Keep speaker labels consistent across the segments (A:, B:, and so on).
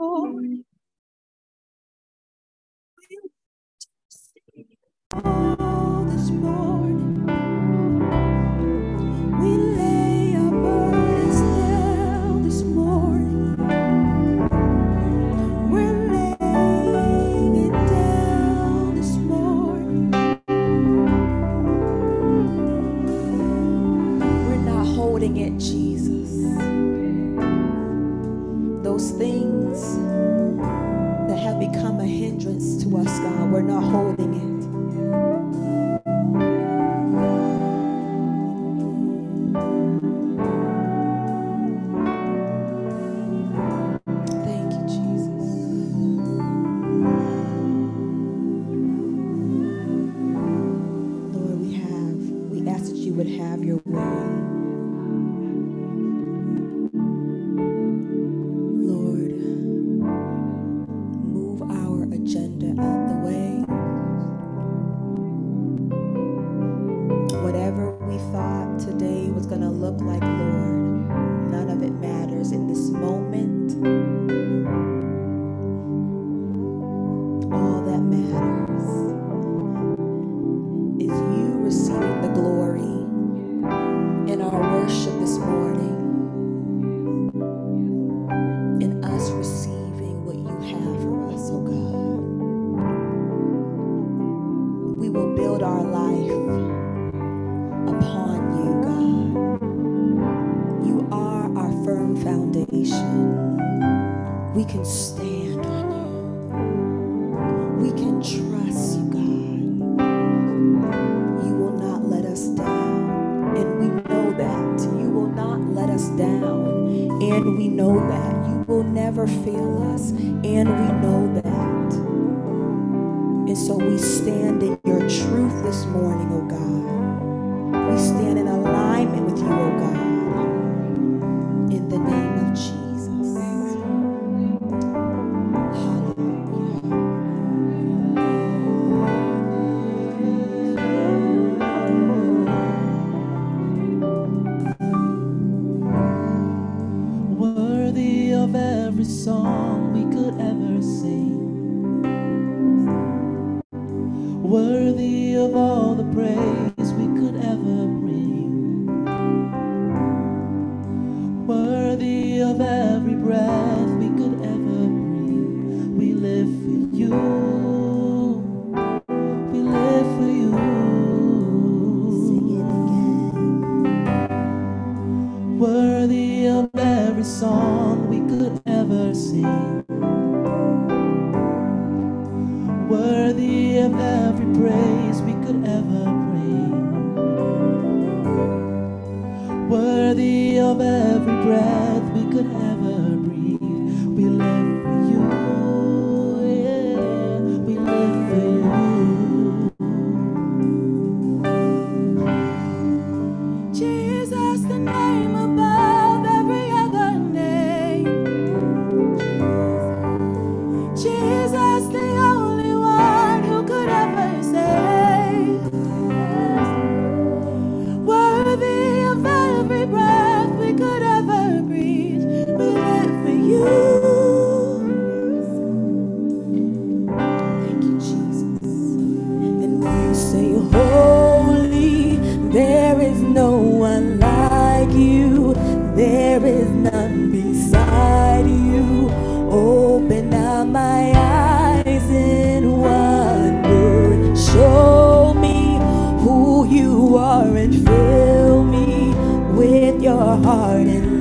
A: morning. Oh, this morning. We're not holding heart and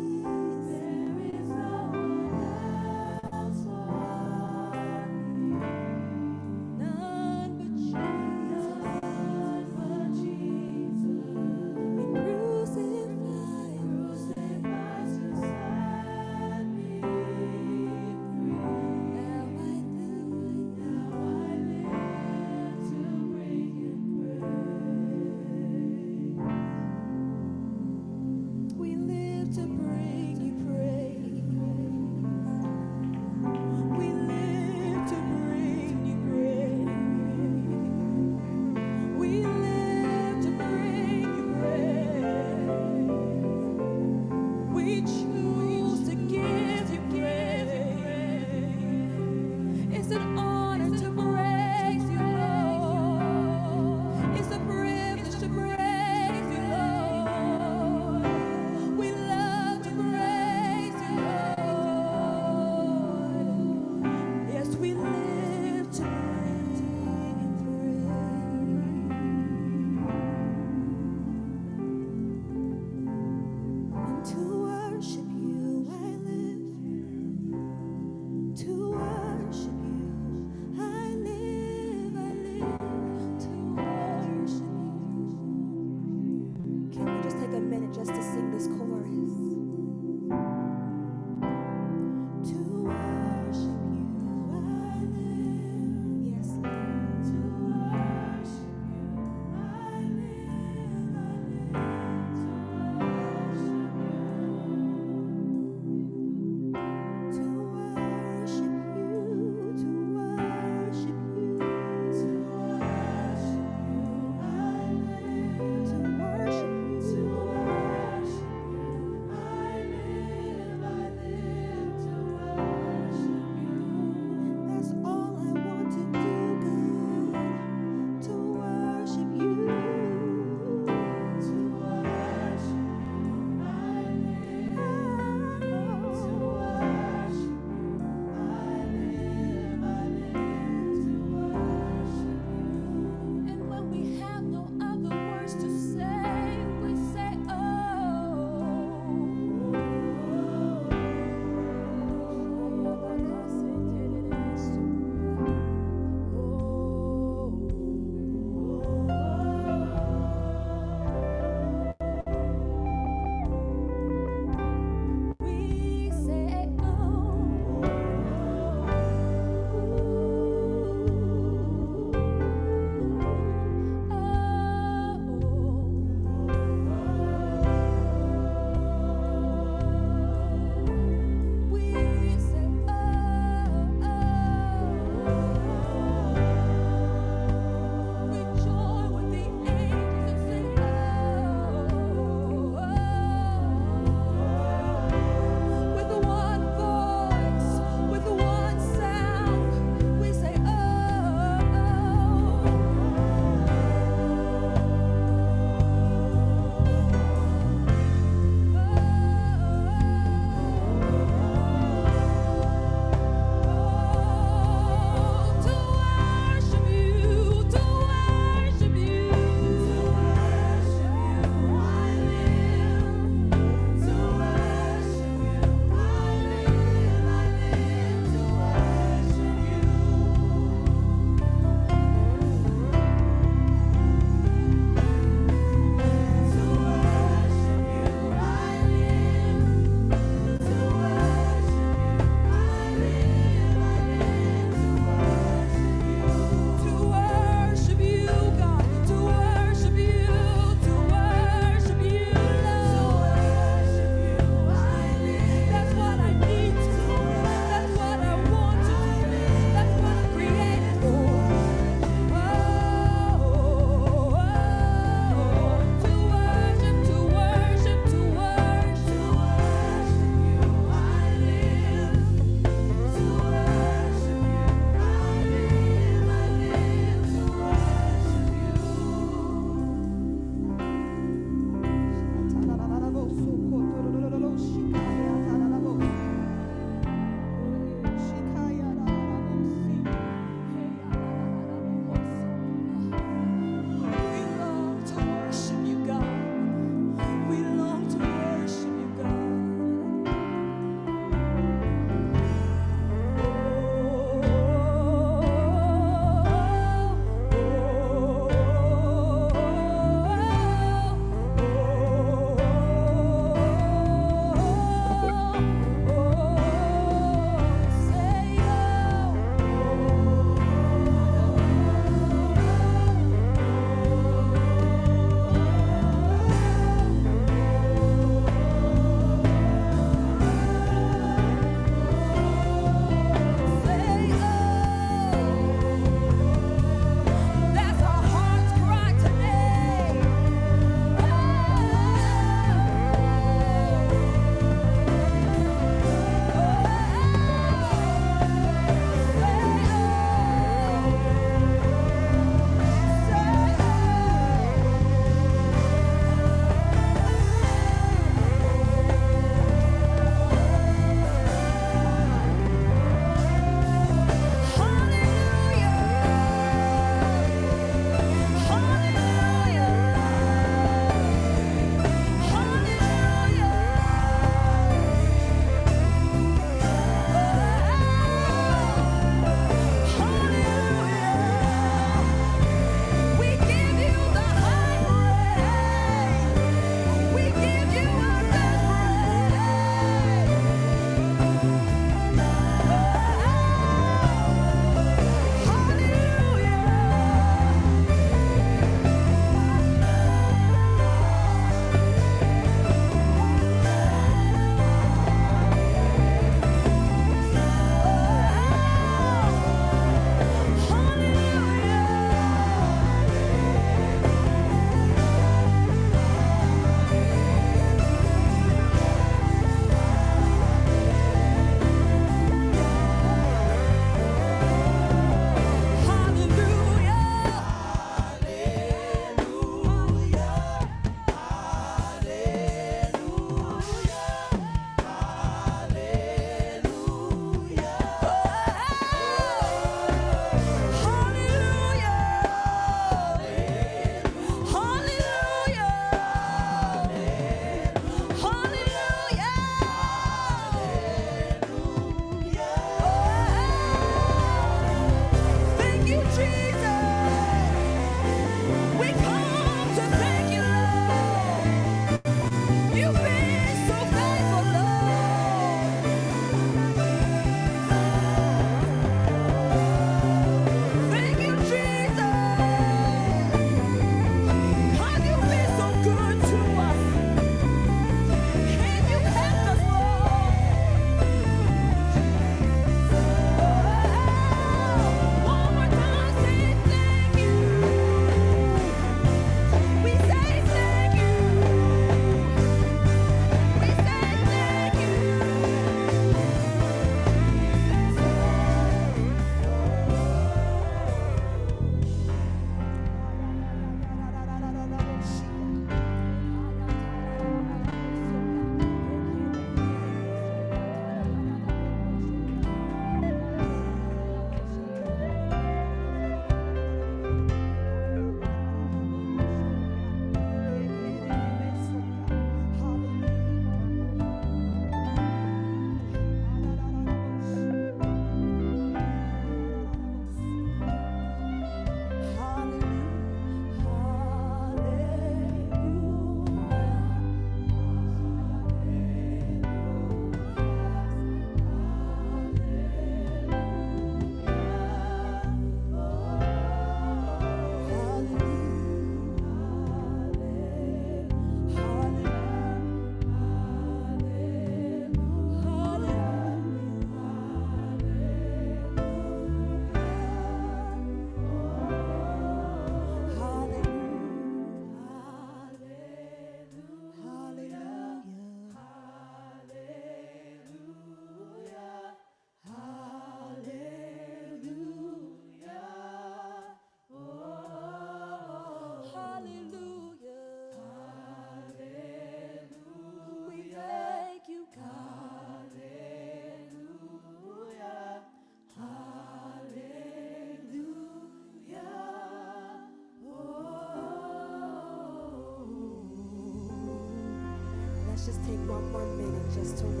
A: just to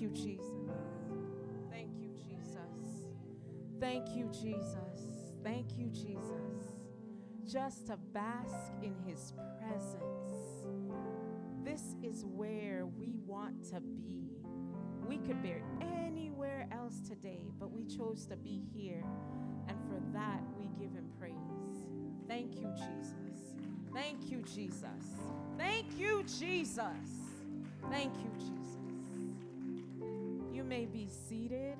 B: Thank you, Jesus. Thank you, Jesus. Thank you, Jesus. Thank you, Jesus. Just to bask in his presence. This is where we want to be. We could be anywhere else today, but we chose to be here. And for that, we give him praise. Thank you, Jesus. Thank you, Jesus. Thank you, Jesus. Thank you, Jesus. May be seated.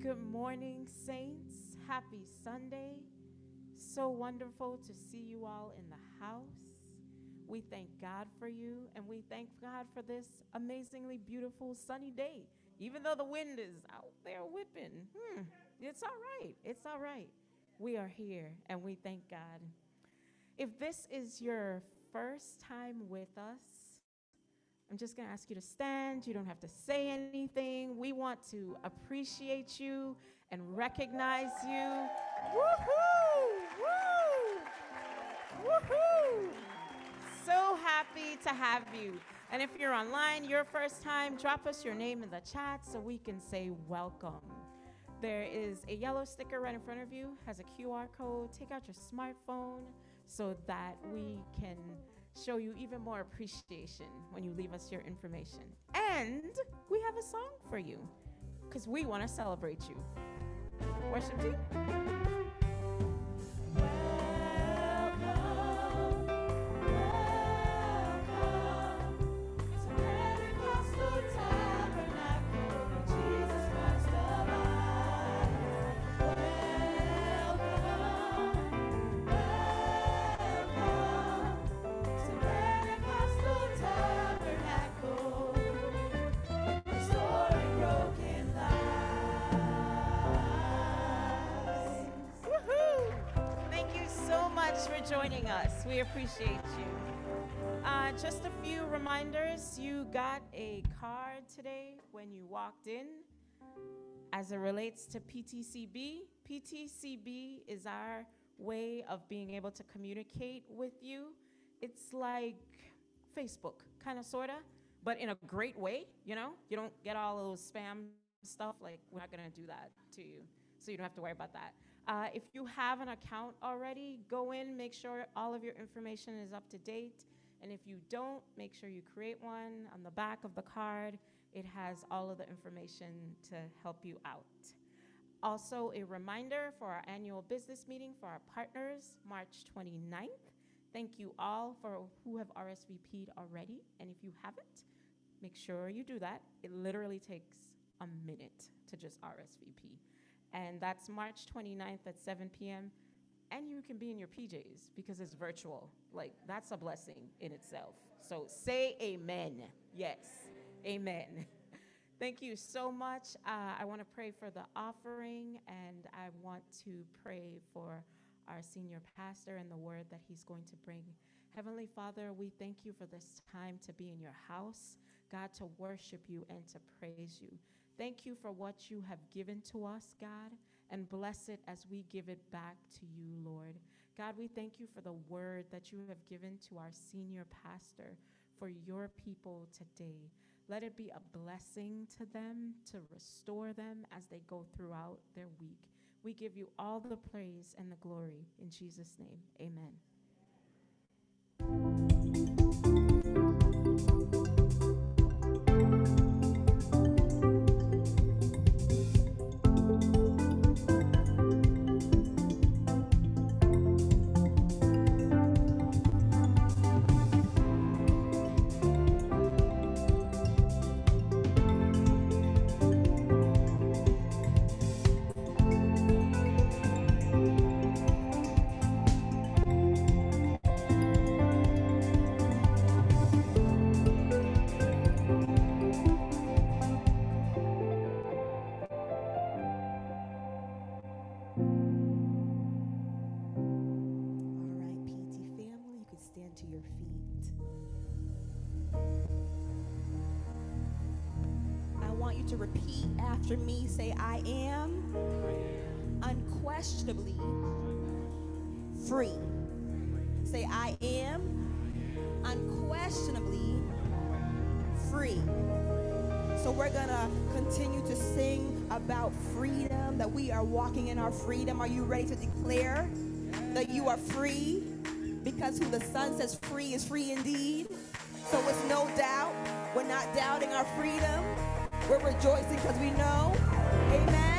B: Good morning, saints. Happy Sunday. So wonderful to see you all in the house. We thank God for you, and we thank God for this amazingly beautiful sunny day. Even though the wind is out there whipping, hmm, it's all right. It's all right. We are here, and we thank God. If this is your first time with us, I'm just going to ask you to stand. You don't have to say anything. We want to appreciate you and recognize you. Woohoo! Woo! Woohoo! So happy to have you. And if you're online, your first time, drop us your name in the chat so we can say welcome. There is a yellow sticker right in front of you, has a QR code. Take out your smartphone so that we can show you even more appreciation when you leave us your information. And we have a song for you because we want to celebrate you. Worship team. We appreciate you. Uh, just a few reminders. You got a card today when you walked in. As it relates to PTCB, PTCB is our way of being able to communicate with you. It's like Facebook, kind of, sort of, but in a great way, you know? You don't get all those spam stuff. Like, we're not going to do that to you. So you don't have to worry about that. Uh, if you have an account already, go in, make sure all of your information is up to date. And if you don't, make sure you create one. On the back of the card, it has all of the information to help you out. Also, a reminder for our annual business meeting for our partners, March 29th. Thank you all for who have RSVP'd already. And if you haven't, make sure you do that. It literally takes a minute to just RSVP. And that's March 29th at 7 p.m. and you can be in your PJs because it's virtual. Like, that's a blessing in itself. So say amen. Yes, amen. Thank you so much. Uh, I want to pray for the offering, and I want to pray for our senior pastor and the word that he's going to bring. Heavenly Father, we thank you for this time to be in your house, God, to worship you and to praise you. Thank you for what you have given to us, God, and bless it as we give it back to you, Lord. God, we thank you for the word that you have given to our senior pastor for your people today. Let it be a blessing to them, to restore them as they go throughout their week. We give you all the praise and the glory. In Jesus' name, amen.
A: After me. Say, I am unquestionably free. Say, I am unquestionably free. So we're going to continue to sing about freedom, that we are walking in our freedom. Are you ready to declare that you are free? Because who the Son says free is free indeed. So it's no doubt. We're not doubting our freedom. We're rejoicing because we know. Amen.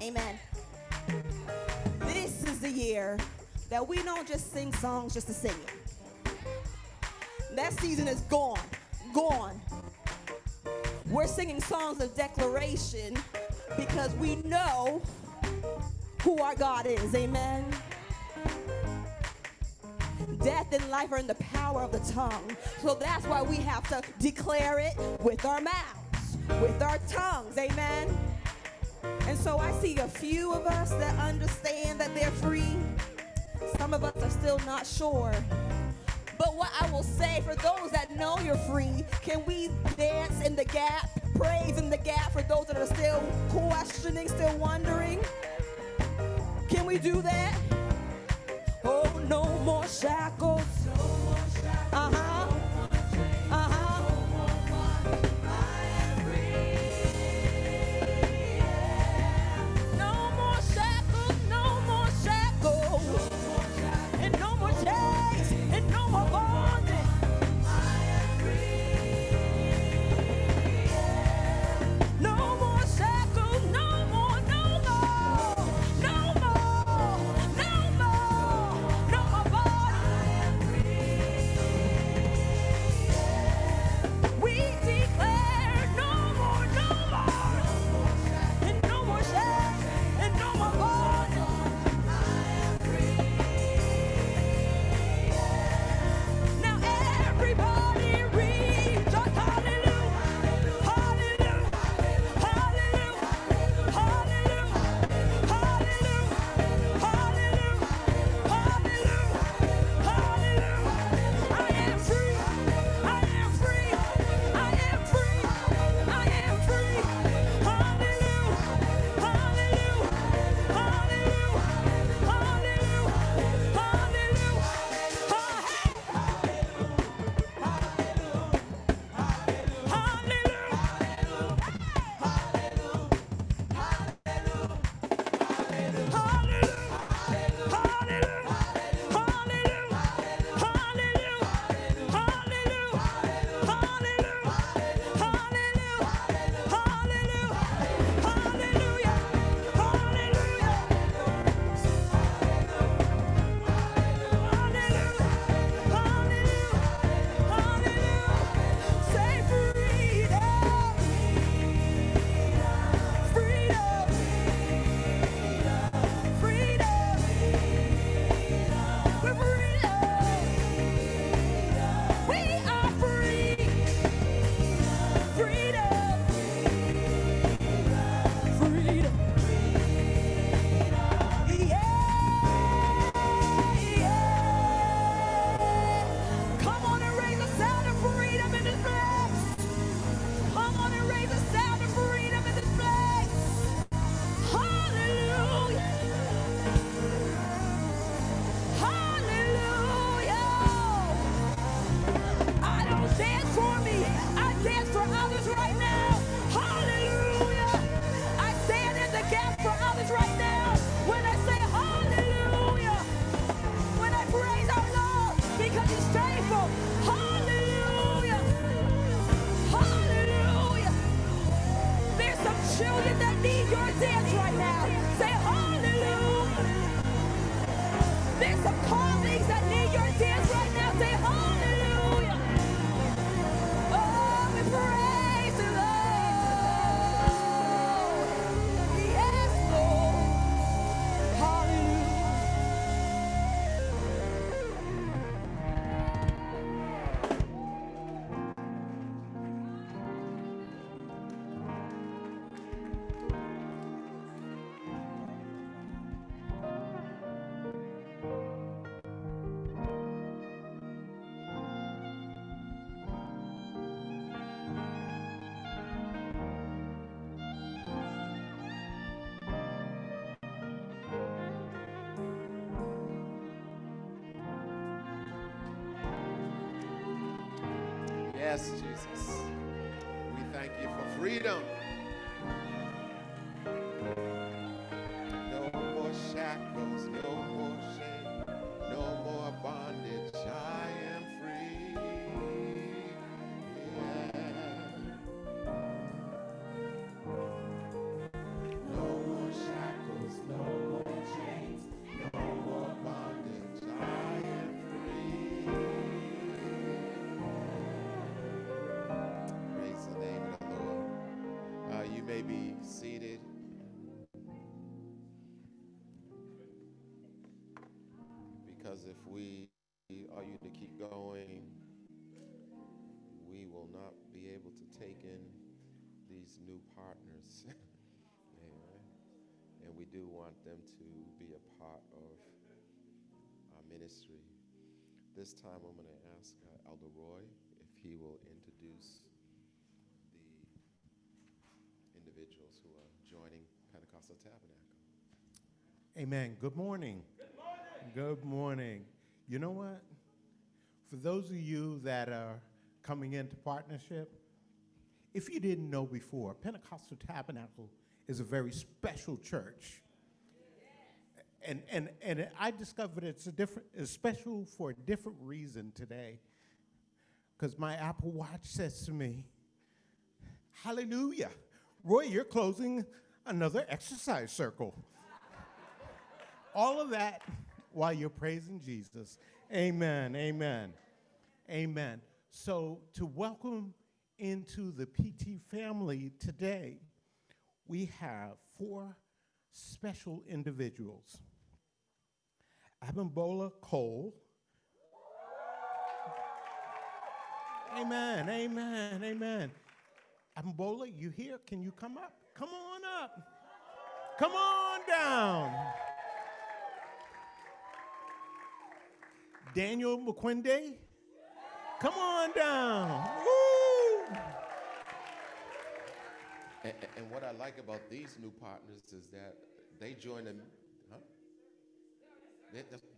A: Amen. This is the year that we don't just sing songs just to sing it. That season is gone, gone. We're singing songs of declaration because we know who our God is. Amen. Death and life are in the power of the tongue. So that's why we have to declare it with our mouths, with our tongues. Amen. And so I see a few of us that understand that they're free. Some of us are still not sure. But what I will say for those that know you're free, can we dance in the gap, praise in the gap for those that are still questioning, still wondering? Can we do that? Oh, no more shackles.
C: You may be seated. Because if we are you to keep going, we will not be able to take in these new partners. And we do want them to be a part of our ministry. This time I'm going to ask uh, Elder Roy if he will introduce the individuals who are joining Pentecostal Tabernacle.
D: Amen. Good morning. Good morning. Good morning. You know what? For those of you that are coming into partnership, if you didn't know before, Pentecostal Tabernacle is a very special church. And, and, and I discovered it's a different, it's special for a different reason today. Because my Apple Watch says to me, Hallelujah. Roy, you're closing another exercise circle. All of that while you're praising Jesus. Amen. Amen. Amen. So, to welcome into the PT family today, we have four special individuals. Abimbola Cole. Amen, amen, amen. Abimbola, you here? Can you come up? Come on up. Come on down. Daniel McQuinde, come on down.
C: And, and what I like about these new partners is that they join them. Huh? That's-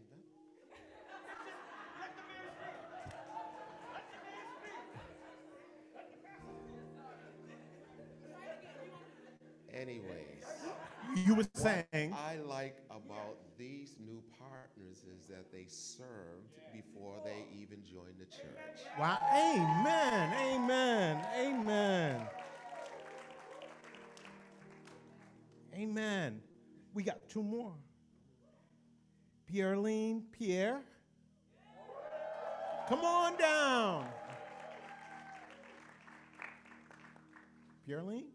D: You were saying,
C: I like about these new partners is that they served before they even joined the church.
D: wow, amen, amen, amen. Amen. We got two more. Pierreline Pierre. Come on down. Pierreline?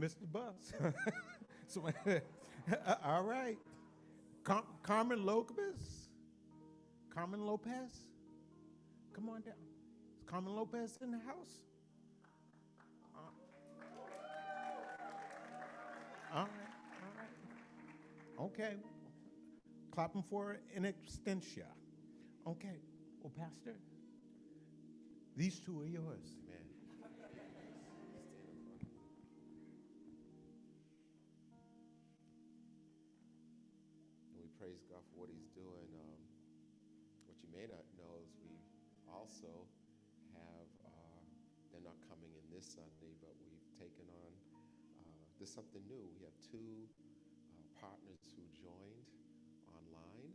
D: Mr. Bus. so, all right. Car- Carmen Lopez? Carmen Lopez? Come on down. Is Carmen Lopez in the house? Uh, all right, all right. Okay. Clapping for an extension. Okay. Well, Pastor, these two are yours.
C: Also have, uh, they're not coming in this Sunday, but we've taken on, uh, there's something new. We have two uh, partners who joined online.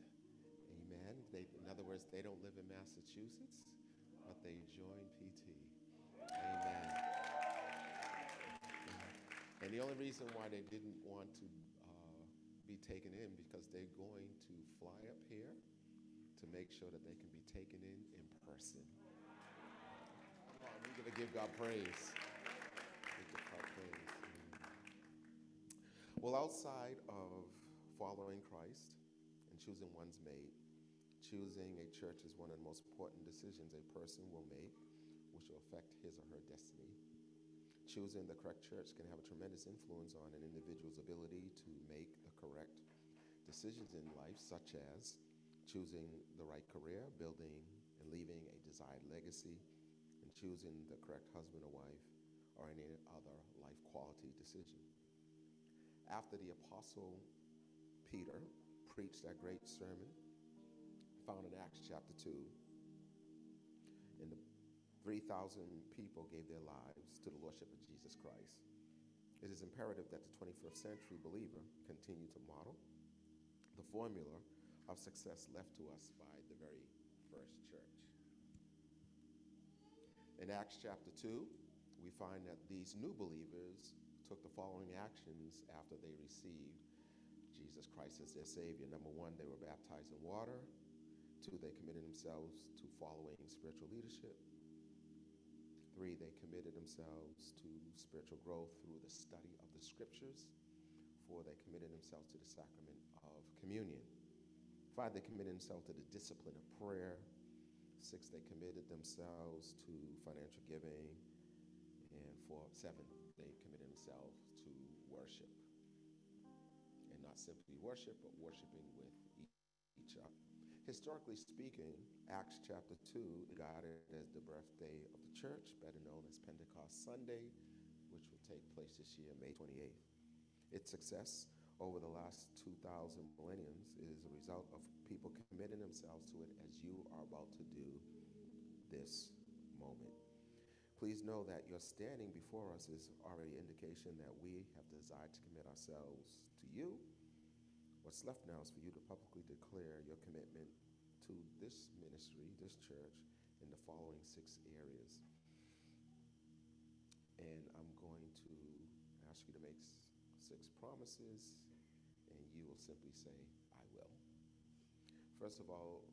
C: Amen. They, in other words, they don't live in Massachusetts, but they joined PT. Amen. And the only reason why they didn't want to uh, be taken in because they're going to fly up here to make sure that they can be taken in in person. Come on, we're going to give God praise. Well, outside of following Christ and choosing one's mate, choosing a church is one of the most important decisions a person will make, which will affect his or her destiny. Choosing the correct church can have a tremendous influence on an individual's ability to make the correct decisions in life, such as choosing the right career, building and leaving a desired legacy, and choosing the correct husband or wife, or any other life quality decision. After the Apostle Peter preached that great sermon, found in Acts chapter 2, and the 3,000 people gave their lives to the Lordship of Jesus Christ. It is imperative that the 21st century believer continue to model the formula of success left to us by first church. In Acts chapter 2, we find that these new believers took the following actions after they received Jesus Christ as their Savior. Number one, they were baptized in water. Two, they committed themselves to following spiritual leadership. Three, they committed themselves to spiritual growth through the study of the scriptures. Four, they committed themselves to the sacrament of communion. Five, they committed themselves to the discipline of prayer. Six, they committed themselves to financial giving. And four, seven, they committed themselves to worship. And not simply worship, but worshiping with each other. Historically speaking, Acts chapter 2 regarded as the birthday of the church, better known as Pentecost Sunday, which will take place this year, May 28th. Its success over the last 2,000 millenniums is a result of people committing themselves to it as you are about to do this moment. Please know that your standing before us is already indication that we have desired to commit ourselves to you. What's left now is for you to publicly declare your commitment to this ministry, this church, in the following six areas. And I'm going to ask you to make six promises, and you will simply say, I will. First of all,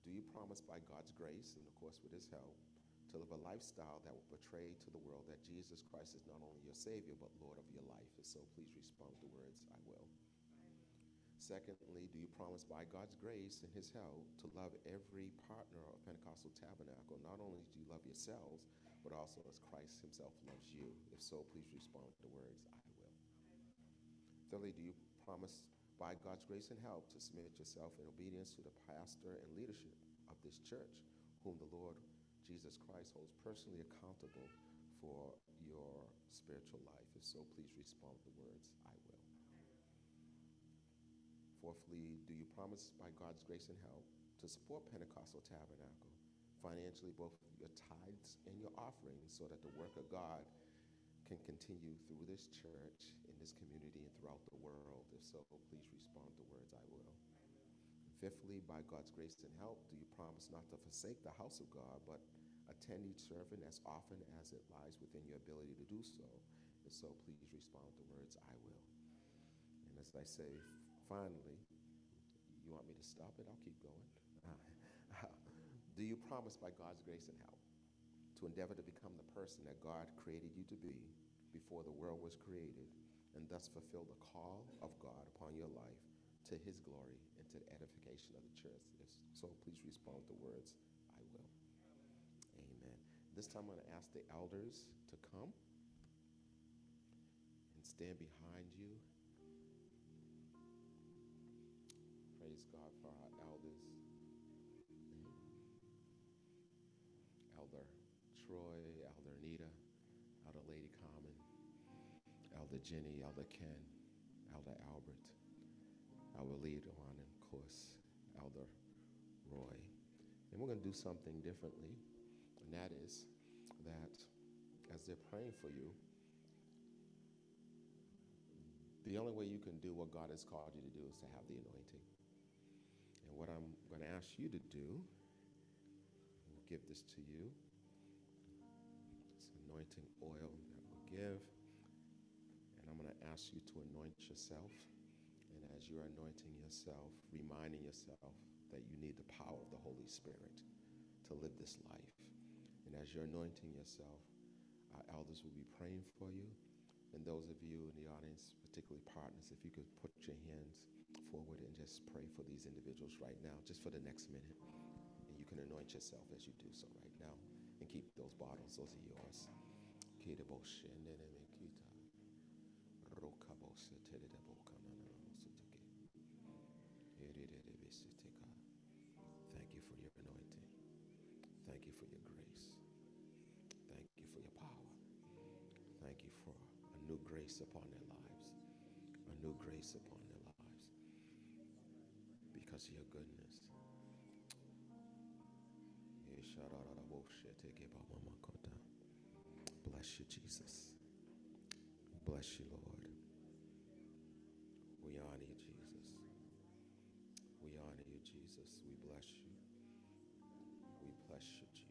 C: do you promise by God's grace, and of course with His help, to live a lifestyle that will portray to the world that Jesus Christ is not only your Savior, but Lord of your life? And so please respond with the words, I will. Secondly, do you promise by God's grace and His help to love every partner of Pentecostal Tabernacle? Not only do you love yourselves, but also as Christ Himself loves you. If so, please respond with the words, I will. Thirdly, do you promise by God's grace and help to submit yourself in obedience to the pastor and leadership of this church, whom the Lord Jesus Christ holds personally accountable for your spiritual life? If so, please respond with the words, I will. Fourthly, do you promise by God's grace and help to support Pentecostal Tabernacle financially, both your tithes and your offerings, so that the work of God can continue through this church, this community, and throughout the world? If so, please respond to words, I will. Fifthly, by God's grace and help, do you promise not to forsake the house of God, but attend each servant as often as it lies within your ability to do so? If so, please respond to words, I will. And as I say, finally, you want me to stop it? I'll keep going. Do you promise by God's grace and help to endeavor to become the person that God created you to be before the world was created and thus fulfill the call of God upon your life to his glory and to the edification of the church? If so, please respond with the words, I will. Amen. This time I'm going to ask the elders to come and stand behind you praise God for our elders. Elder Troy, Elder Jenny, Elder Ken, Elder Albert, our leader on, of course, Elder Roy. And we're going to do something differently, and that is that as they're praying for you, the only way you can do what God has called you to do is to have the anointing. And what I'm going to ask you to do, we'll give this to you. It's anointing oil that we'll give. I'm going to ask you to anoint yourself. And as you're anointing yourself, reminding yourself that you need the power of the Holy Spirit to live this life. And as you're anointing yourself, our elders will be praying for you. And those of you in the audience, particularly partners, if you could put your hands forward and just pray for these individuals right now, just for the next minute. And you can anoint yourself as you do so right now. And keep those bottles, those are yours. Thank you for your anointing. Thank you for your grace. Thank you for your power. Thank you for a new grace upon their lives, a new grace upon their lives because of your goodness. Bless you, Jesus. Bless you, Lord. We honor you, Jesus. We honor you, Jesus. We bless you. We bless you, Jesus.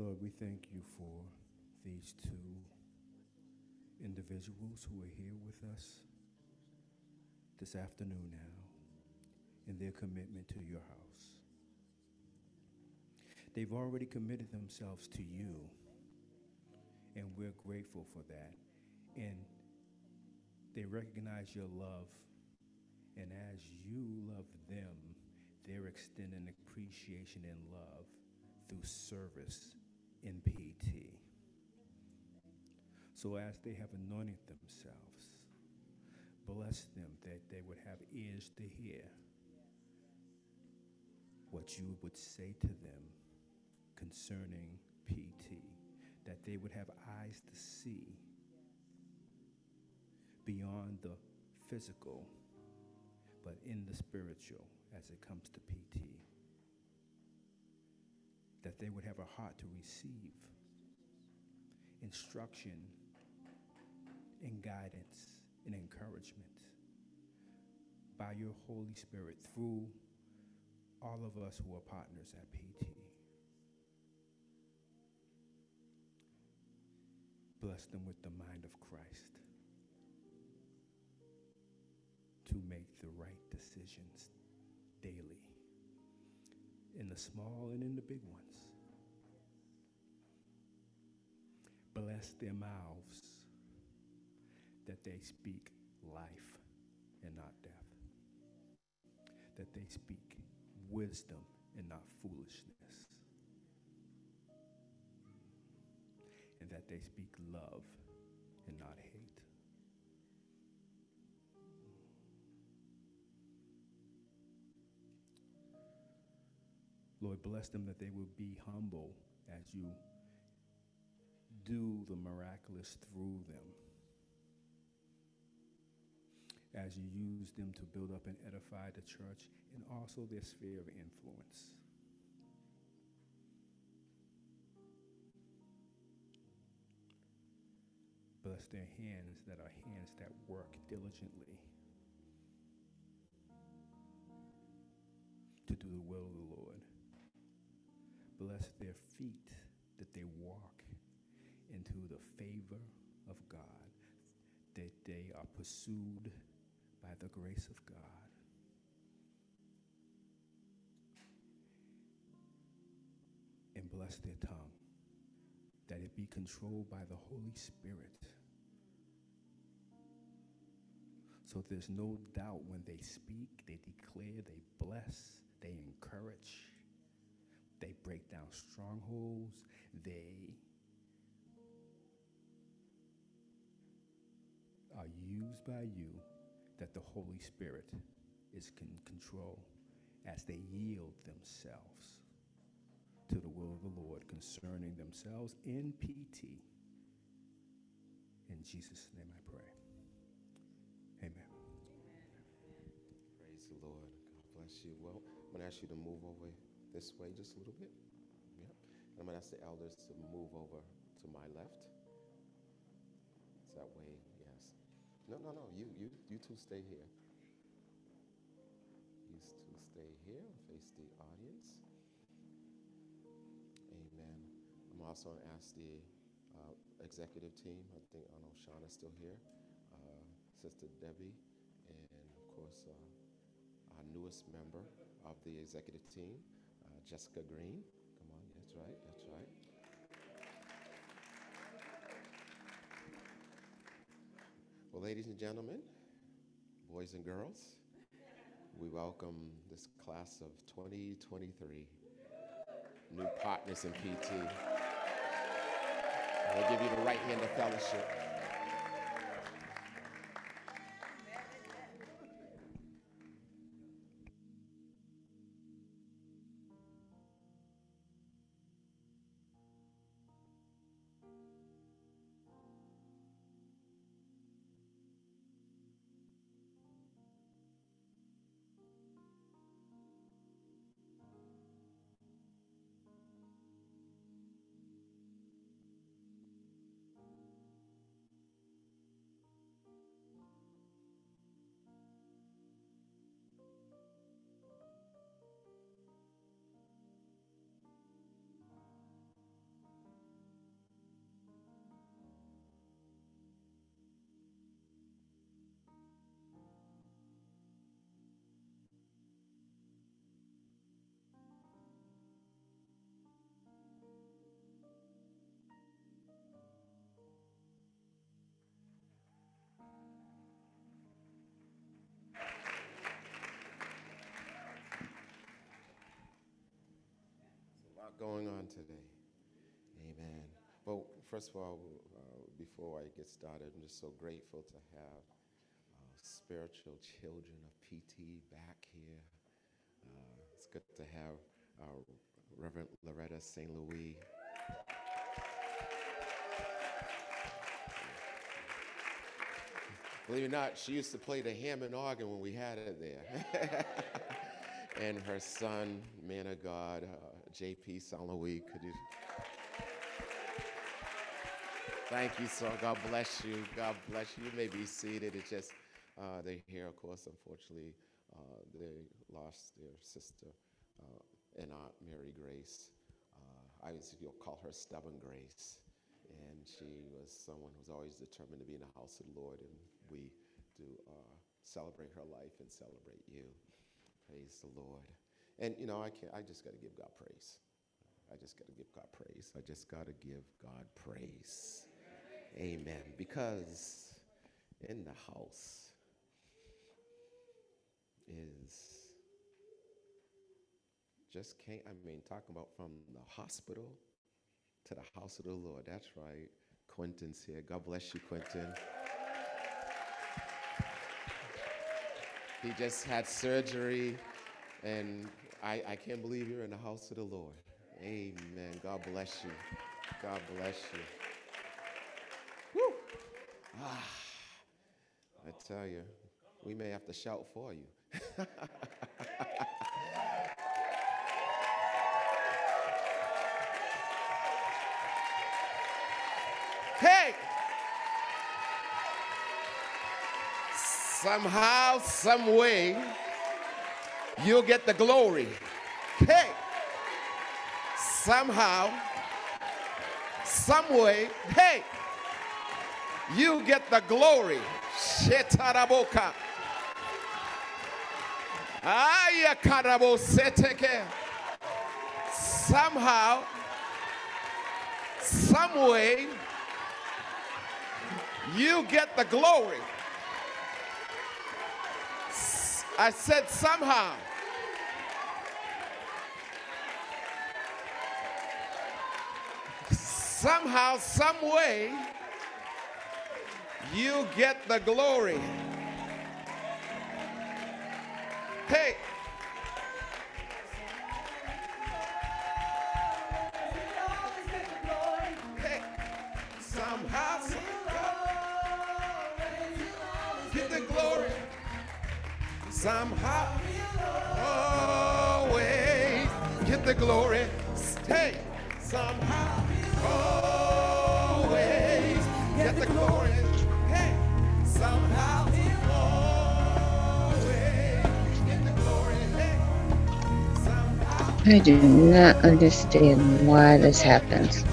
E: Lord, we thank you for these two individuals who are here with us this afternoon now in their commitment to your house. They've already committed themselves to you, and we're grateful for that. And they recognize your love, and as you love them, they're extending appreciation and love through service in PT. So as they have anointed themselves, bless them that they would have ears to hear what you would say to them concerning PT, that they would have eyes to see beyond the physical, but in the spiritual as it comes to PT. That they would have a heart to receive instruction and guidance and encouragement by your Holy Spirit through all of us who are partners at PT. Bless them with the mind of Christ to make the right decisions daily, in the small and in the big ones. Bless their mouths that they speak life and not death, that they speak wisdom and not foolishness, and that they speak love and not hate. Lord, bless them that they will be humble as you do the miraculous through them. As you use them to build up and edify the church and also their sphere of influence. Bless their hands that are hands that work diligently to do the will of the Lord. Bless their feet that they walk into the favor of God, that they are pursued by the grace of God. And bless their tongue, that it be controlled by the Holy Spirit. So there's no doubt when they speak, they declare, they bless, they encourage, they break down strongholds, they are used by you that the Holy Spirit is in control as they yield themselves to the will of the Lord concerning themselves in PT. In Jesus' name I pray. Amen.
C: Praise the Lord. God bless you. Well, I'm going to ask you to move over this way just a little bit. Yep. I'm going to ask the elders to move over to my left. That way, yes. No, no, no. You, you, you two stay here. You two stay here. Face the audience. Amen. I'm also going to ask the uh, executive team. I think I know Shauna's still here. Uh, Sister Debbie, and of course, uh, our newest member of the executive team, Jessica Green. Come on, that's right, that's right. Well, ladies and gentlemen, boys and girls, we welcome this class of 2023 new partners in PT. We'll give you the right hand of fellowship. Going on today. Amen. Well, first of all, uh, before I get started, I'm just so grateful to have uh, spiritual children of PT back here. Uh, it's good to have uh, Reverend Loretta St. Louis. Believe it or not, she used to play the Hammond organ when we had it there. and her son, man of God, uh, JP St. Could you? Thank you, so God bless you. God bless you. You may be seated. It's just uh, they're here, of course. Unfortunately, uh, they lost their sister uh, and Aunt Mary Grace. Uh, I used call her Stubborn Grace, and she was someone who was always determined to be in the house of the Lord, and we do uh, celebrate her life and celebrate you. Praise the Lord. And you know, I can't. I just got to give God praise. I just got to give God praise. I just got to give God praise. Amen. Because in the house is just can't, I mean, talking about from the hospital to the house of the Lord. That's right. Quentin's here. God bless you, Quentin. He just had surgery, and I, I can't believe you're in the house of the Lord. Amen. God bless you. God bless you. Woo. Ah, I tell you, we may have to shout for you. hey! Somehow, some way, you'll get the glory. Hey! Somehow, some way, hey! You get the glory. Shetaraboka. Somehow, some way, you get the glory. I said somehow. Somehow, some way, you get the glory. Hey. Hey. Somehow, somehow, get the glory. Somehow, always get the glory. Hey. Somehow,
F: I do not understand why this happens.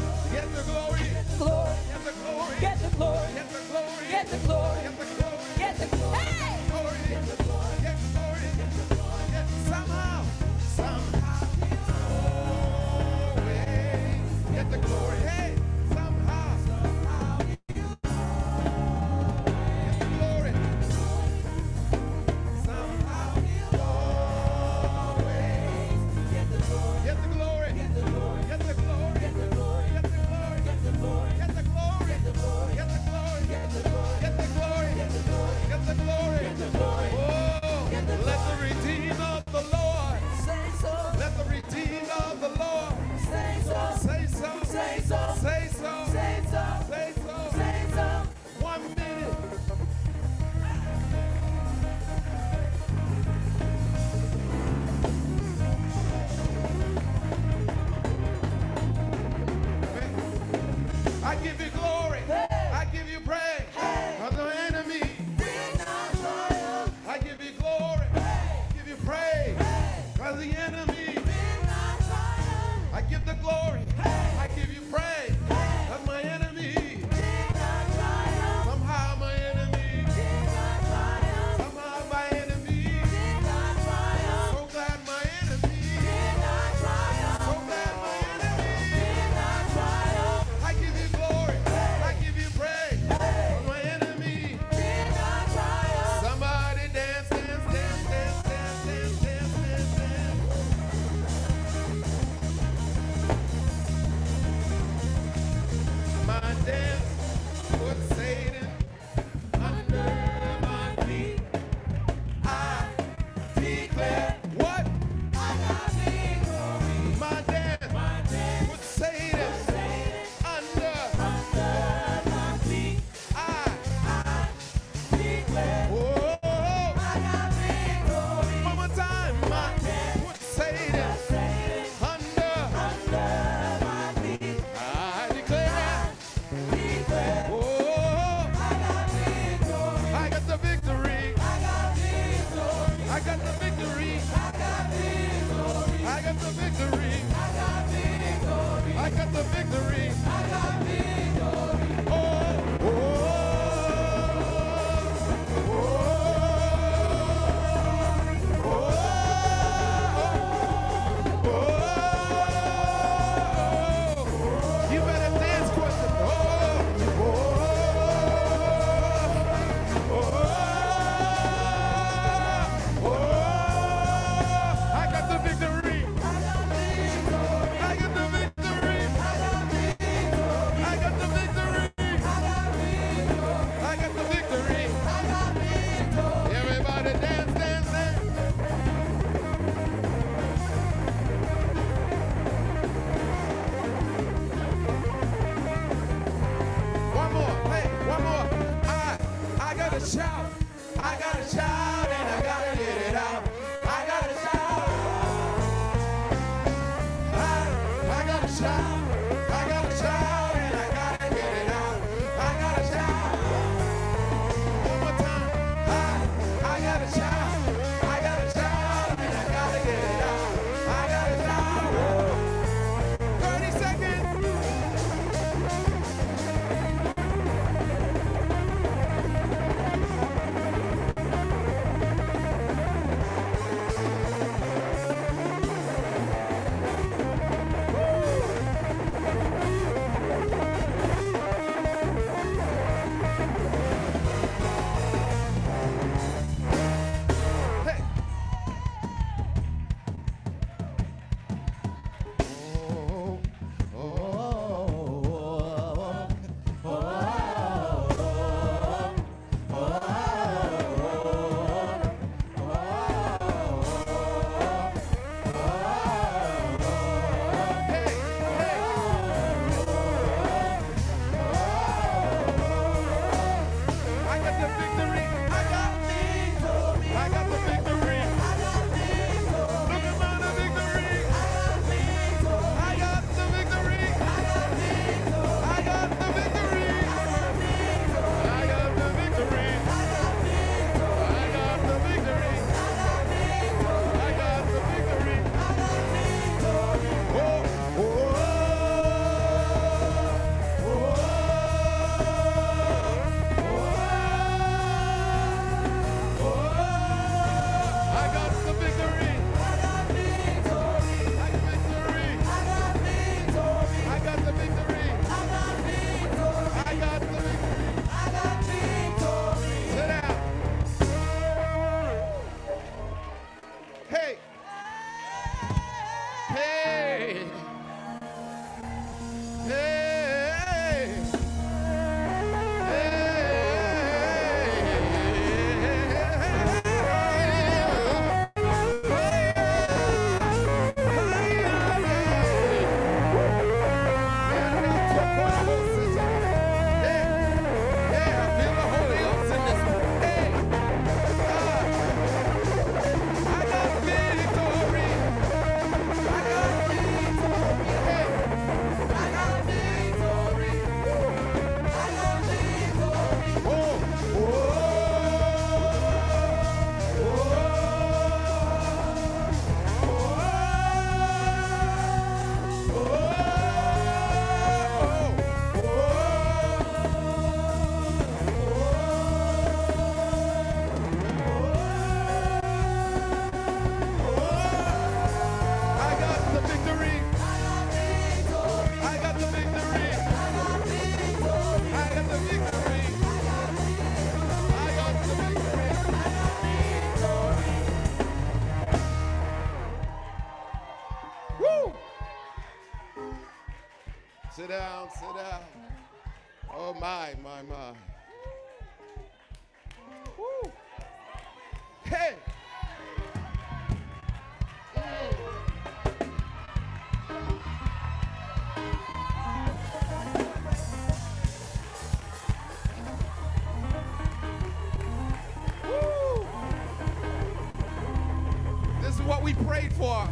C: For.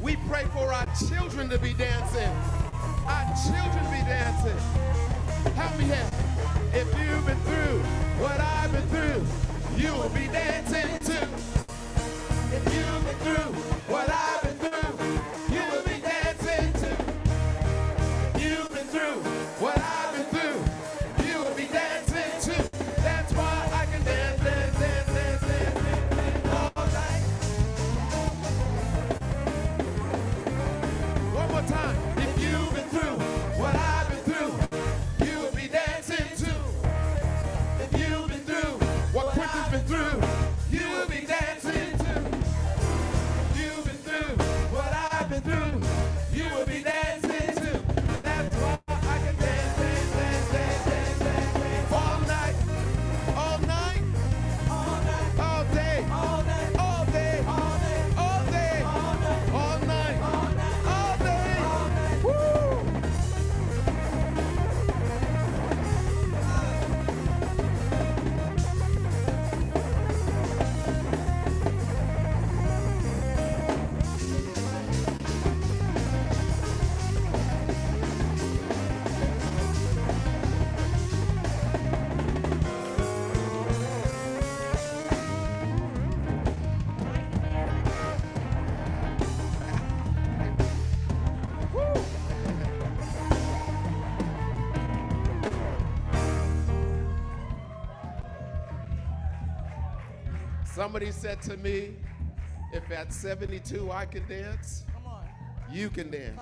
C: We pray for our children to be dancing. Our children be dancing. Help me here. If you've been through what I've been through, you will be dancing too. If you've been through Somebody said to me, if at 72 I can dance, you can dance.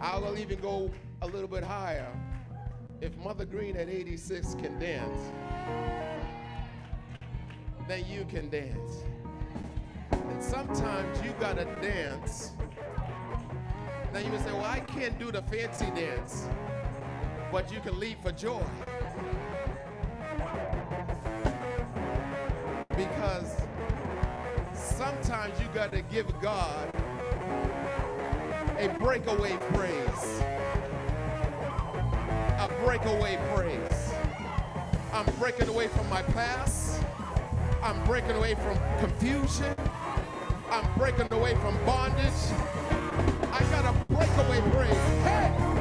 C: I'll even go a little bit higher. If Mother Green at 86 can dance, then you can dance. And sometimes you gotta dance. Now you may say, well, I can't do the fancy dance, but you can leap for joy. Got to give God a breakaway praise. A breakaway praise. I'm breaking away from my past. I'm breaking away from confusion. I'm breaking away from bondage. I got a breakaway praise. Hey!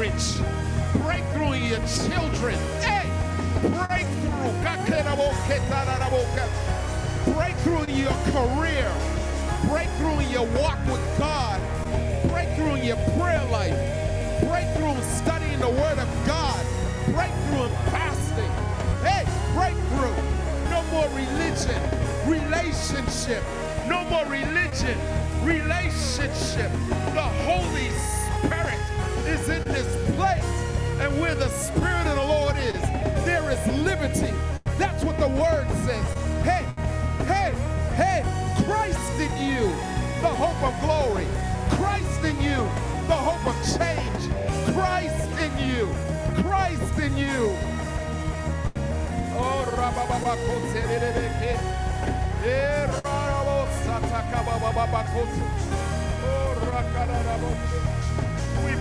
C: Marriage. Breakthrough in your children. Hey! Breakthrough. Breakthrough in your career. Breakthrough in your walk with God. Breakthrough in your prayer life. Breakthrough in studying the Word of God. Breakthrough in fasting. Hey, breakthrough. No more religion. Relationship. No more religion. Relationship. The Holy Spirit is in this place. And where the Spirit of the Lord is, there is liberty. That's what the Word says. Hey, hey, hey, Christ in you, the hope of glory. Christ in you, the hope of change. Christ in you, Christ in you. Oh.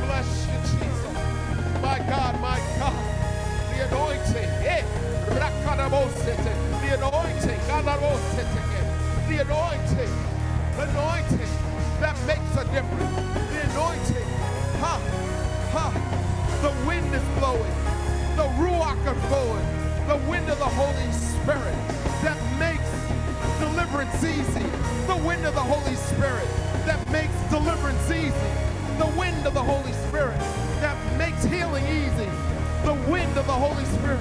C: Bless you, Jesus. My God, my God. The anointing. Eh. The anointing. Galarosete. The anointing. The anointing that makes a difference. The anointing. Ha, ha. The wind is blowing. The ruach is blowing. The wind of the Holy Spirit that makes deliverance easy. The wind of the Holy Spirit that makes deliverance easy. The wind of the Holy Spirit that makes healing easy. The wind of the Holy Spirit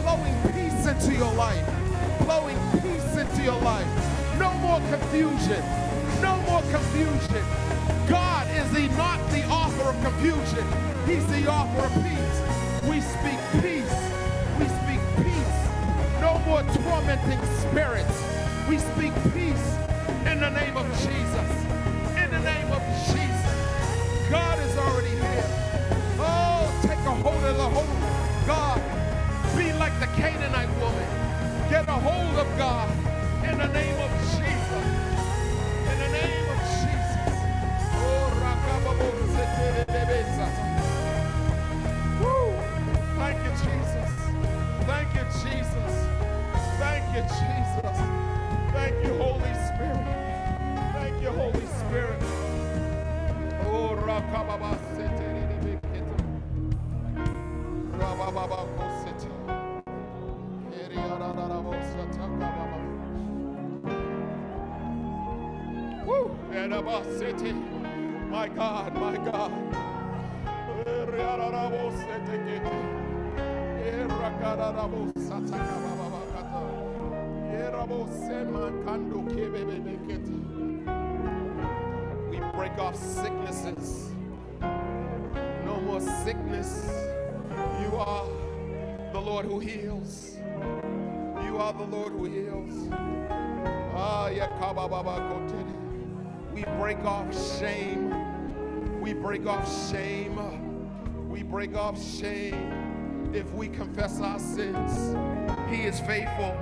C: blowing peace into your life. Blowing peace into your life. No more confusion. No more confusion. God is the, not the author of confusion. He's the author of peace. We speak peace. We speak peace. No more tormenting spirits. We speak peace in the name of Jesus. God is already here. Oh, take a hold of the whole God. Be like the Canaanite woman. Get a hold of God in the name of Jesus. In the name of Jesus. Oh. Woo. Thank you, Jesus. Thank you, Jesus. Thank you, Jesus. Thank you, Holy Spirit. Thank you, Holy Spirit. My God, my God break off sicknesses. No more sickness. You are the Lord who heals. You are the Lord who heals. Ah. We break off shame. We break off shame. We break off shame. If we confess our sins, He is faithful.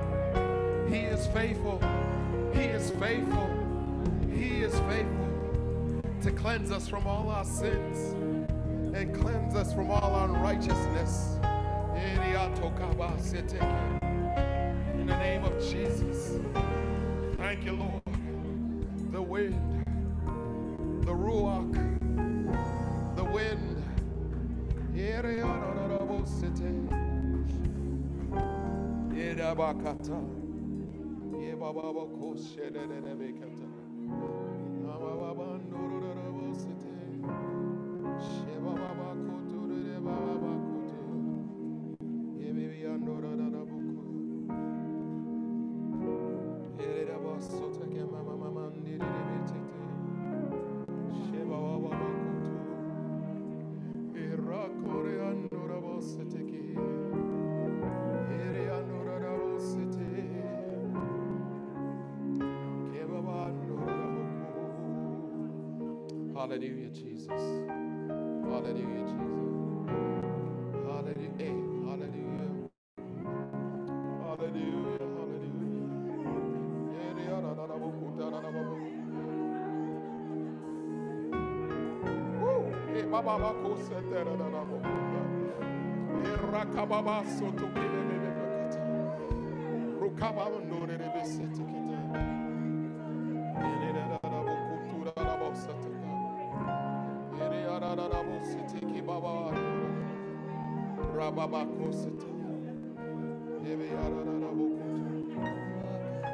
C: He is faithful. He is faithful. He is faithful to cleanse us from all our sins and cleanse us from all unrighteousness. In the name of Jesus. Thank you, Lord. The wind, the ruach, the wind. Yedabakata. Nabababandorororobosete.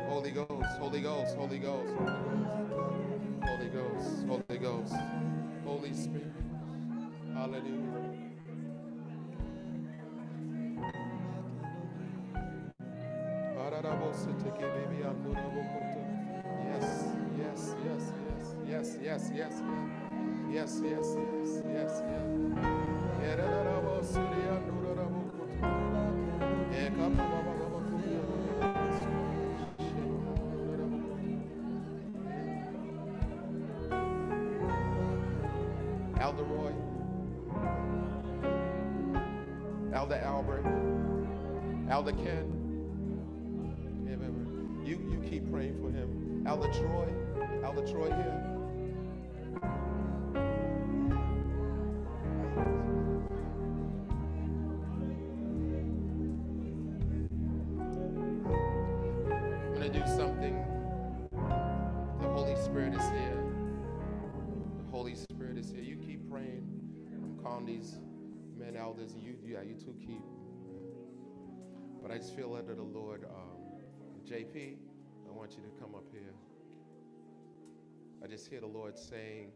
C: Holy Ghost, Holy Ghost, Holy Ghost, Holy Ghost, Holy Ghost, Holy Spirit. Hallelujah. Yes, yes, yes, yes, yes, yes, yes, yes, yes, yes, yes, yes, yes. Elder Roy, Elder Albert, Elder Ken. You you keep praying for him. Elder Troy, Elder Troy here. Elders. You yeah, you two keep. But I just feel under the Lord. Um, JP, I want you to come up here. I just hear the Lord saying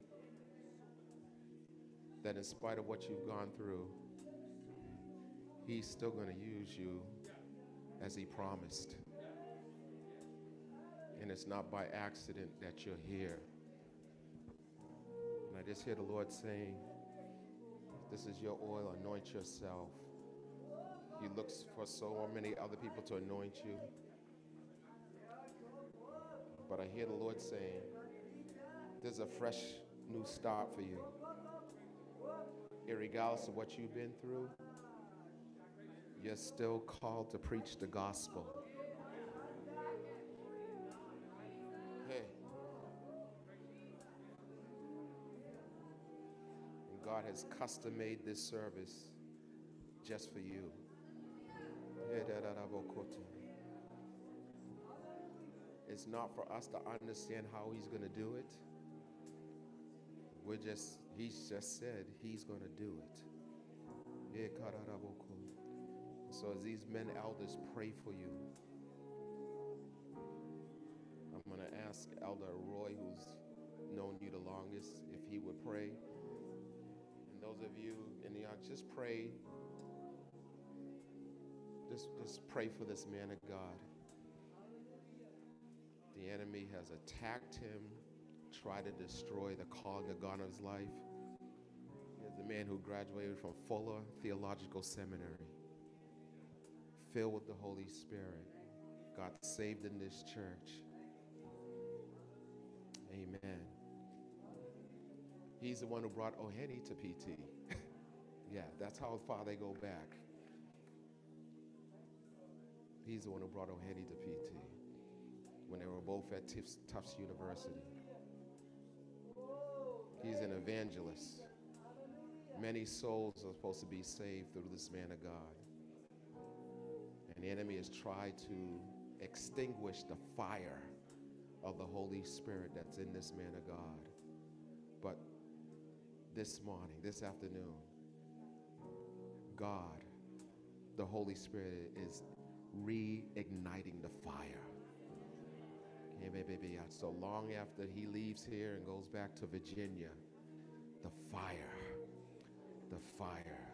C: that in spite of what you've gone through, He's still going to use you as He promised. And it's not by accident that you're here. And I just hear the Lord saying, This is your oil, anoint yourself. He looks for so many other people to anoint you. But I hear the Lord saying, There's a fresh new start for you. Irregardless of what you've been through, you're still called to preach the gospel. God has custom made this service just for you. It's not for us to understand how he's going to do it. We're just, he's just said he's going to do it. So as these men elders pray for you, I'm going to ask Elder Roy, who's known you the longest, if he would pray. Those of you in the audience, just pray. Just, just pray for this man of God. The enemy has attacked him, tried to destroy the calling of God in his life. He's a man who graduated from Fuller Theological Seminary, filled with the Holy Spirit, got saved in this church. Amen. He's the one who brought Oheni to PT. yeah, that's how far they go back. He's the one who brought Oheni to PT when they were both at Tufts, Tufts University. He's an evangelist. Many souls are supposed to be saved through this man of God. And the enemy has tried to extinguish the fire of the Holy Spirit that's in this man of God. This morning, this afternoon, God, the Holy Spirit, is reigniting the fire. So long after he leaves here and goes back to Virginia, the fire, the fire.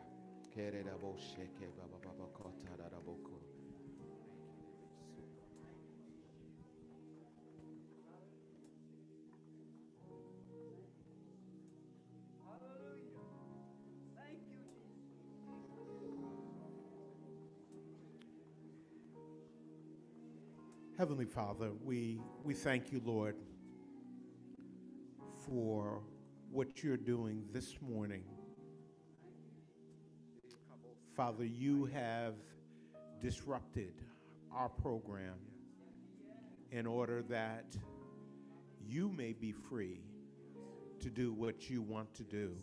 D: Heavenly Father, we, we thank you, Lord, for what you're doing this morning. Father, you have disrupted our program in order that you may be free to do what you want to do.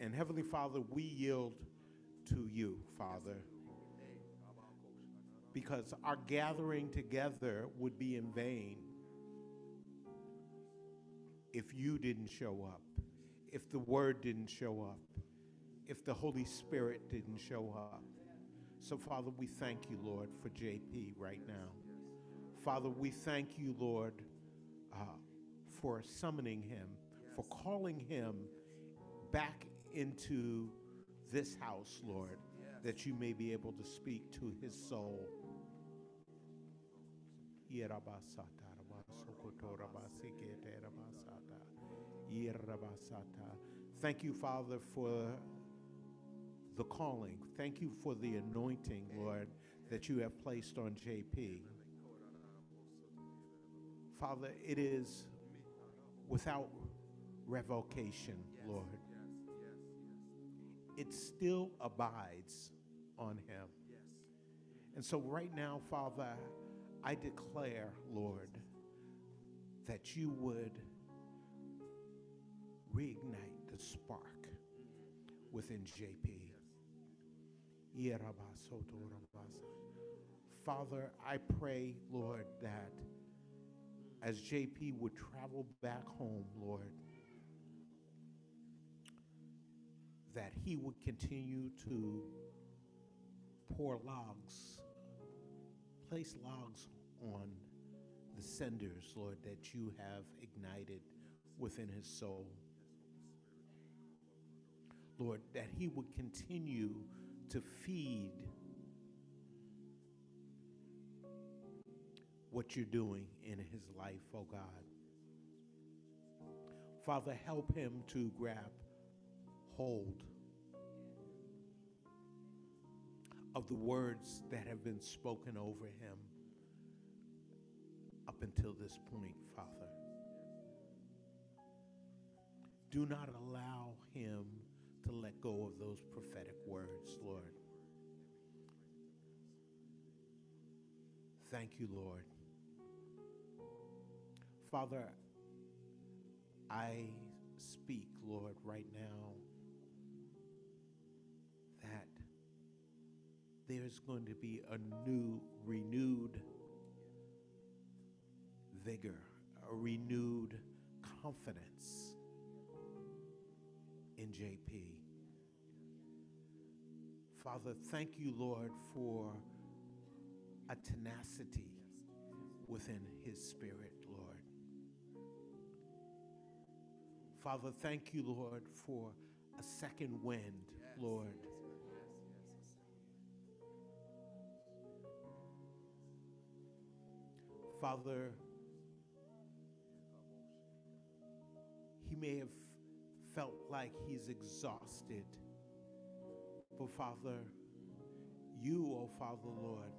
D: And Heavenly Father, we yield to you, Father because our gathering together would be in vain if you didn't show up, if the Word didn't show up, if the Holy Spirit didn't show up. So, Father, we thank you, Lord, for JP right now. Father, we thank you, Lord, uh, for summoning him, for calling him back into this house, Lord, that you may be able to speak to his soul. Thank you, Father, for the calling. Thank you for the anointing, Lord, that you have placed on JP. Father, it is without revocation, Lord. It still abides on him. And so, right now, Father, I declare, Lord, that you would reignite the spark within JP. Father, I pray, Lord, that as JP would travel back home, Lord, that he would continue to pour logs place logs on the cinders, Lord, that you have ignited within his soul. Lord, that he would continue to feed what you're doing in his life, oh God. Father, help him to grab hold of the words that have been spoken over him up until this point, Father. Do not allow him to let go of those prophetic words, Lord. Thank you, Lord. Father, I speak, Lord, right now there's going to be a new, renewed vigor, a renewed confidence in JP. Father, thank you, Lord, for a tenacity within his spirit, Lord. Father, thank you, Lord, for a second wind, Lord. Father, he may have felt like he's exhausted. But Father, you, oh Father Lord,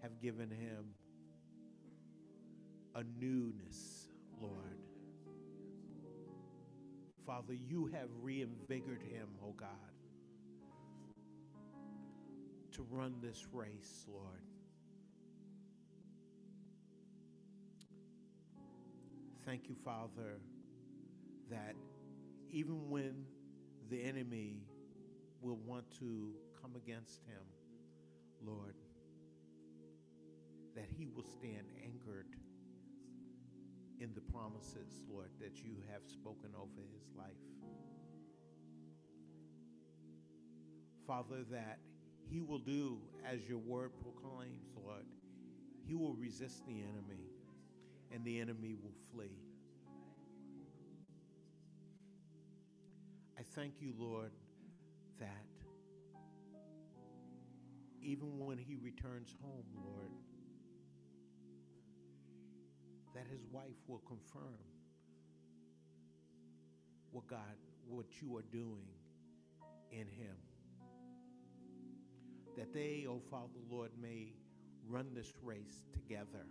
D: have given him a newness, Lord. Father, you have reinvigorated him, oh God, to run this race, Lord. Thank you, Father, that even when the enemy will want to come against him, Lord, that he will stand anchored in the promises, Lord, that you have spoken over his life. Father, that he will do as your word proclaims, Lord. He will resist the enemy, and the enemy will flee. I thank you, Lord, that even when he returns home, Lord, that his wife will confirm what God, what you are doing in him. That they, oh Father, Lord, may run this race together.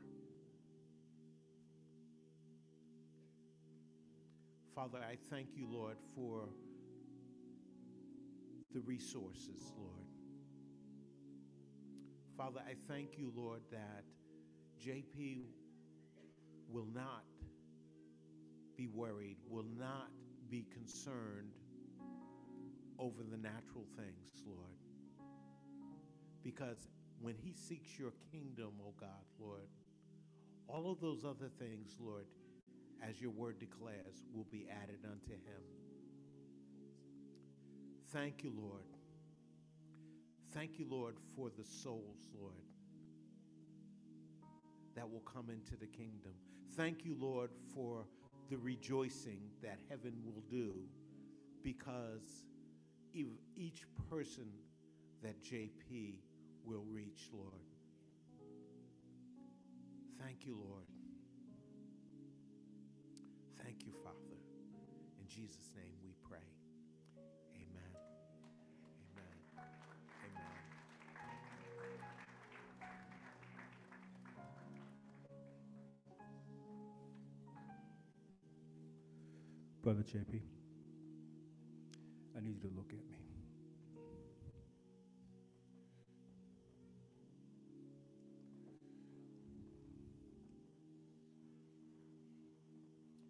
D: Father, I thank you, Lord, for the resources, Lord. Father, I thank you, Lord, that JP will not be worried, will not be concerned over the natural things, Lord. Because when he seeks your kingdom, oh God, Lord, all of those other things, Lord, as your word declares, will be added unto him. Thank you, Lord. Thank you, Lord, for the souls, Lord, that will come into the kingdom. Thank you, Lord, for the rejoicing that heaven will do because each person that JP will reach, Lord. Thank you, Lord. Jesus' name we pray. Amen. Amen. Amen.
E: Brother JP, I need you to look at me.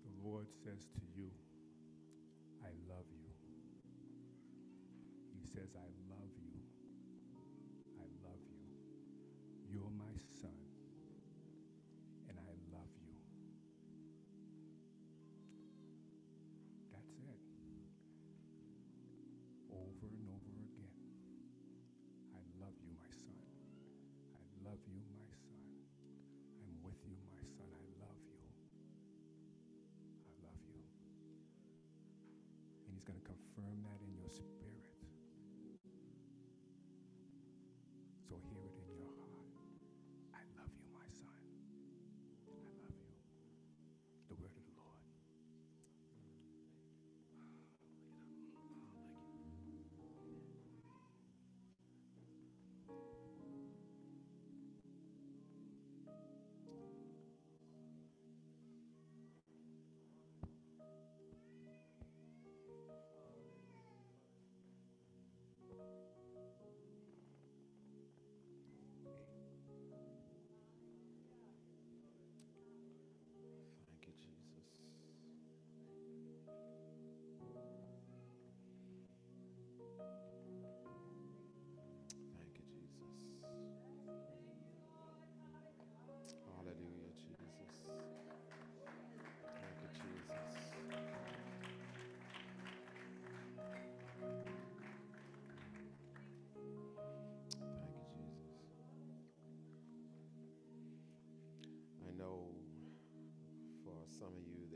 E: The Lord says to you, says, I love you. I love you. You're my son, and I love you. That's it. Over and over again. I love you, my son. I love you, my son. I'm with you, my son. I love you. I love you. And he's going to confirm that in your spirit. So hear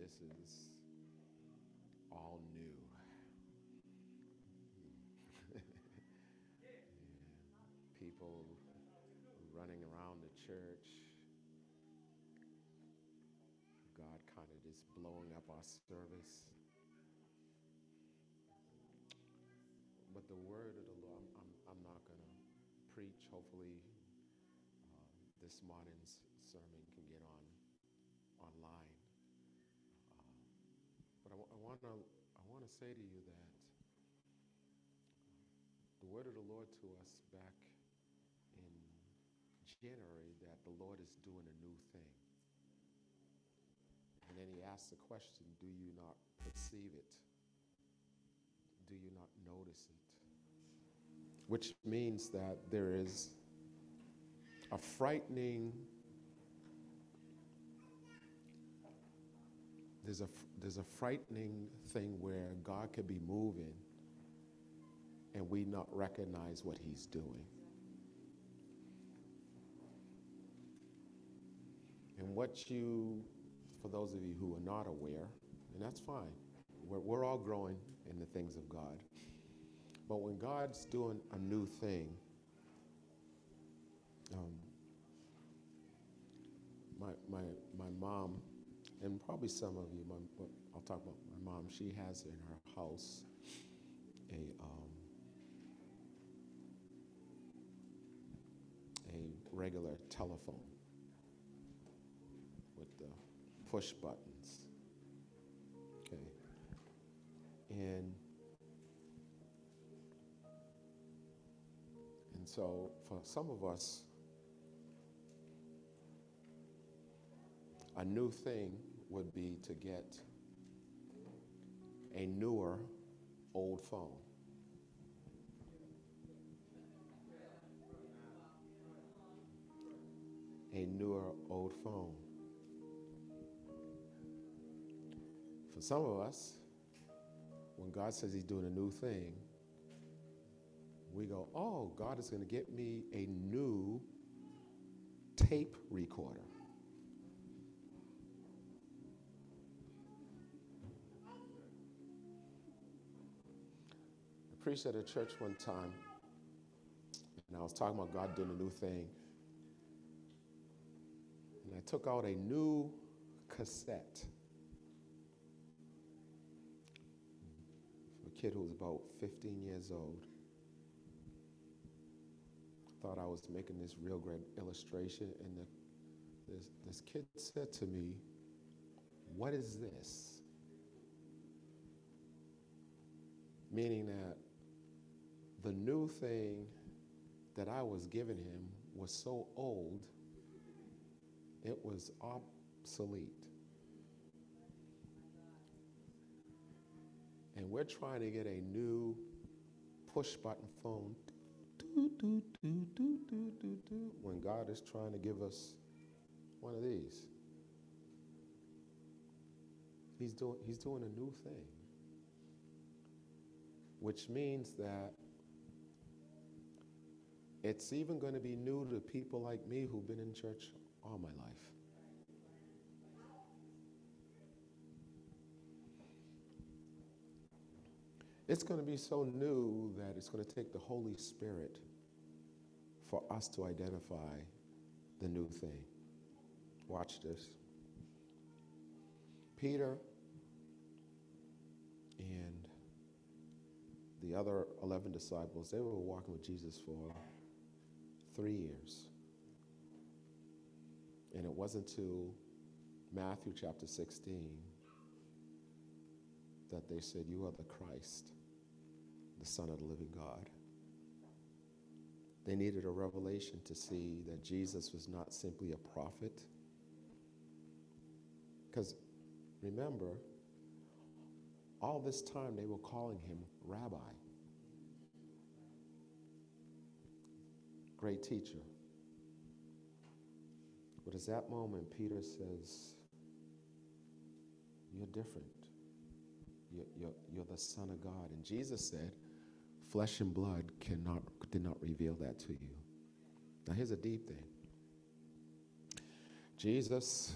C: this is all new. People running around the church. God kind of just blowing up our service. But the word of the Lord, I'm, I'm, I'm not going to preach. Hopefully, uh, this morning s- sermon can get on want to I want to say to you that the word of the Lord to us back in January that the Lord is doing a new thing. And then he asked the question, do you not perceive it? Do you not notice it? Which means that there is a frightening there's a there's a frightening thing where God could be moving and we not recognize what he's doing. And what you, for those of you who are not aware, and that's fine, we're, we're all growing in the things of God. But when God's doing a new thing, um, my, my, my mom, and probably some of you, my, I'll talk about my mom, she has in her house a, um, a regular telephone with the push buttons. Okay. And and so for some of us a new thing would be to get a newer old phone. A newer old phone. For some of us, when God says He's doing a new thing, we go, Oh, God is going to get me a new tape recorder. Preached at a church one time, and I was talking about God doing a new thing. And I took out a new cassette for a kid who was about 15 years old. Thought I was making this real great illustration, and the, this, this kid said to me, What is this? Meaning that the new thing that I was giving him was so old, it was obsolete. And we're trying to get a new push button phone when God is trying to give us one of these. He's doing, he's doing a new thing, which means that it's even going to be new to people like me who've been in church all my life. It's going to be so new that it's going to take the Holy Spirit for us to identify the new thing. Watch this. Peter and the other 11 disciples, they were walking with Jesus for three years. And it wasn't until Matthew chapter 16 that they said, You are the Christ, the Son of the living God. They needed a revelation to see that Jesus was not simply a prophet. Because remember, all this time they were calling him rabbi, great teacher. But at that moment, Peter says, You're different. You're, you're, you're the Son of God. And Jesus said, Flesh and blood cannot, did not reveal that to you. Now, here's a deep thing Jesus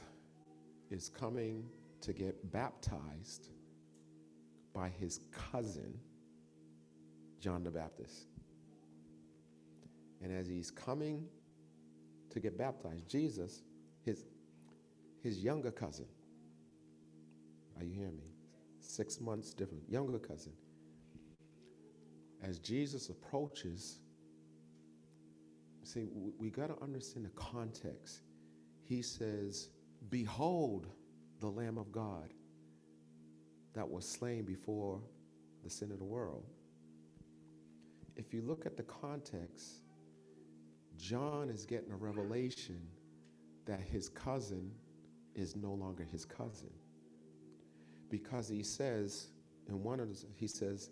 C: is coming to get baptized by his cousin, John the Baptist. And as he's coming to get baptized, Jesus, his, his younger cousin, are you hearing me? Six months different, younger cousin. As Jesus approaches, see, we, got to understand the context. He says, Behold the Lamb of God that was slain before the sin of the world. If you look at the context, John is getting a revelation that his cousin is no longer his cousin. Because he says, in one of the, he says,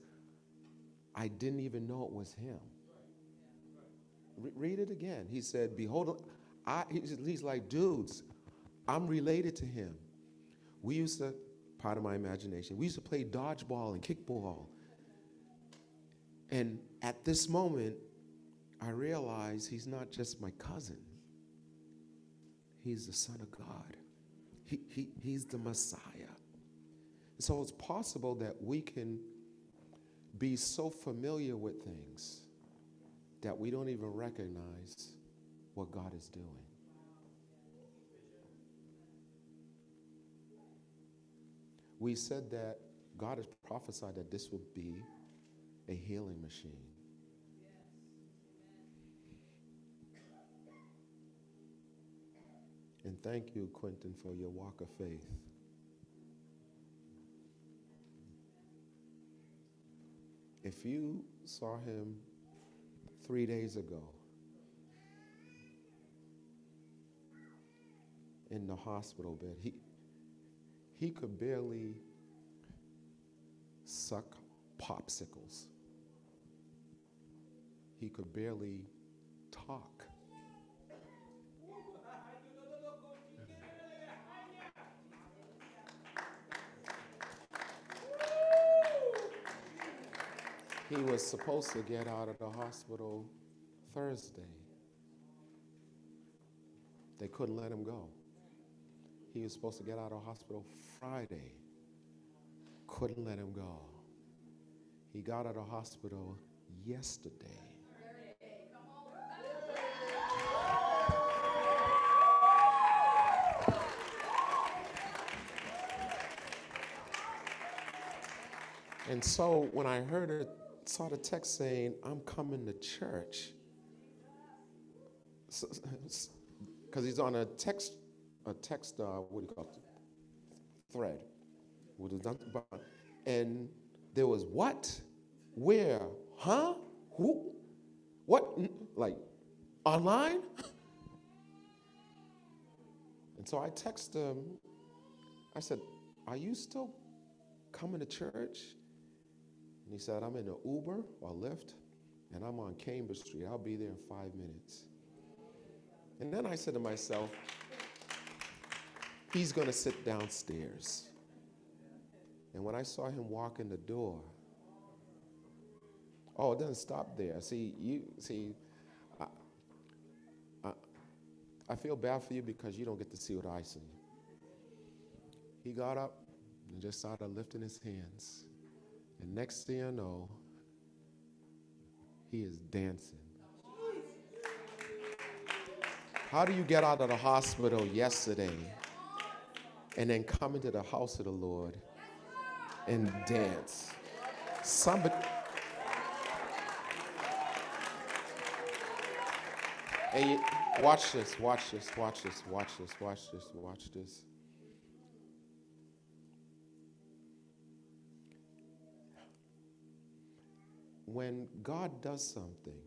C: I didn't even know it was him. Re- read it again. He said, Behold, I, he's, he's like, dudes, I'm related to him. We used to, part of my imagination, we used to play dodgeball and kickball. And at this moment, I realize he's not just my cousin, he's the Son of God. He, he, he's the Messiah. So it's possible that we can be so familiar with things that we don't even recognize what God is doing. We said that God has prophesied that this would be a healing machine. And thank you, Quentin, for your walk of faith. If you saw him three days ago in the hospital bed, he, he could barely suck popsicles. He could barely talk. He was supposed to get out of the hospital Thursday. They couldn't let him go. He was supposed to get out of hospital Friday. Couldn't let him go. He got out of hospital yesterday. And so when I heard it, saw the text saying, I'm coming to church, because he's on a text, a text, uh, what do you call it, thread. And there was what, where, huh, who, what, like online? And so I texted him. I said, Are you still coming to church? And he said, I'm in an Uber or Lyft, and I'm on Cambridge Street. I'll be there in five minutes. And then I said to myself, He's going to sit downstairs. And when I saw him walk in the door, oh, it doesn't stop there. See, you see, I, I, I feel bad for you because you don't get to see what I see. He got up and just started lifting his hands. And next thing I know, he is dancing. How do you get out of the hospital yesterday and then come into the house of the Lord and dance? Somebody. Hey, watch this, watch this, watch this, watch this, watch this, watch this. When God does something,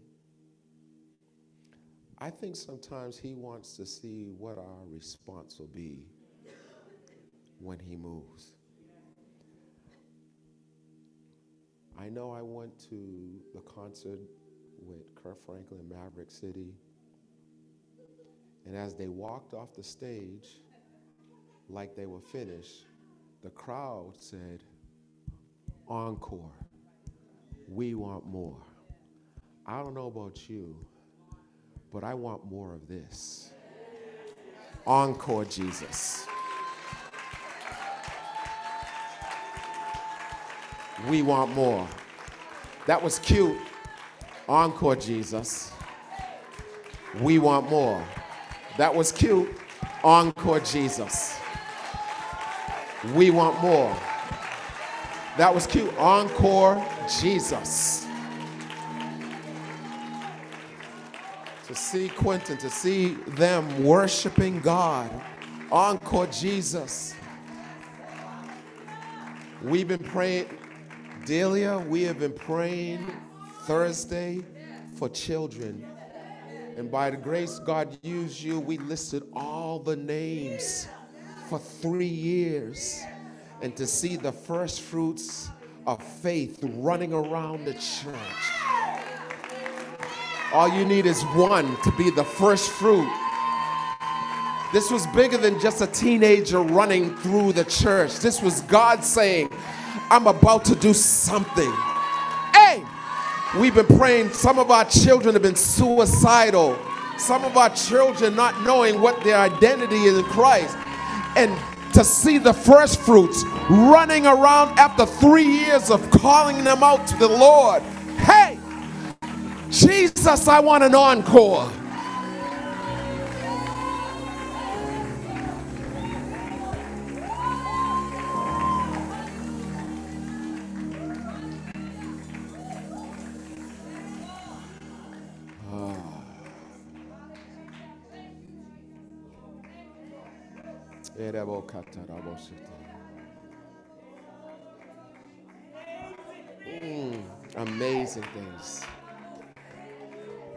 C: I think sometimes He wants to see what our response will be when He moves. I know I went to the concert with Kirk Franklin in Maverick City, and as they walked off the stage, like they were finished, the crowd said, Encore we want more. I don't know about you, but I want more of this. Encore, Jesus. We want more. That was cute. Encore, Jesus. We want more. That was cute. Encore, Jesus. We want more. That was cute. Encore, Jesus. To see Quentin, to see them worshiping God. Encore, Jesus. We've been praying, Delia, we have been praying Thursday for children. And by the grace God used you, we listed all the names for three years. And to see the first fruits of faith running around the church. All you need is one to be the first fruit. This was bigger than just a teenager running through the church. This was God saying, I'm about to do something. Hey, we've been praying. Some of our children have been suicidal. Some of our children not knowing what their identity is in Christ. And to see the first fruits running around after three years of calling them out to the Lord. Hey, Jesus, I want an encore. Mm, amazing things.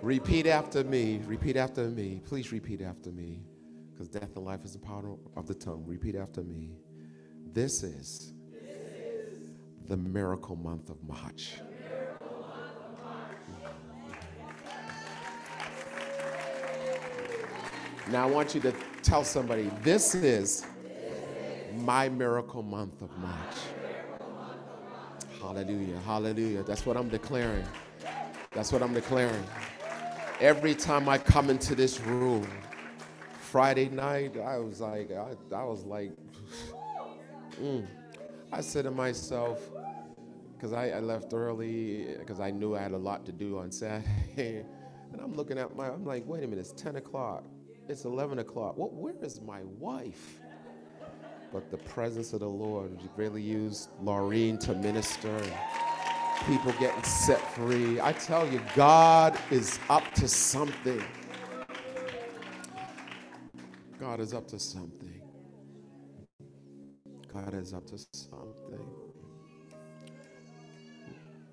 C: Repeat after me. Repeat after me. Please repeat after me. Because death and life is the power of the tongue. Repeat after me. This is, the miracle month of March. Now I want you to tell somebody, this is my miracle month of March. Hallelujah, hallelujah. That's what I'm declaring. That's what I'm declaring. Every time I come into this room, Friday night, I was like, I, I was like, mm. I said to myself, because I, I left early, because I knew I had a lot to do on Saturday. and I'm looking at my, I'm like, wait a minute, it's 10 o'clock. It's 11 o'clock. What, where is my wife? But the presence of the Lord really used Laureen to minister people getting set free. I tell you, God is up to something. God is up to something. God is up to something.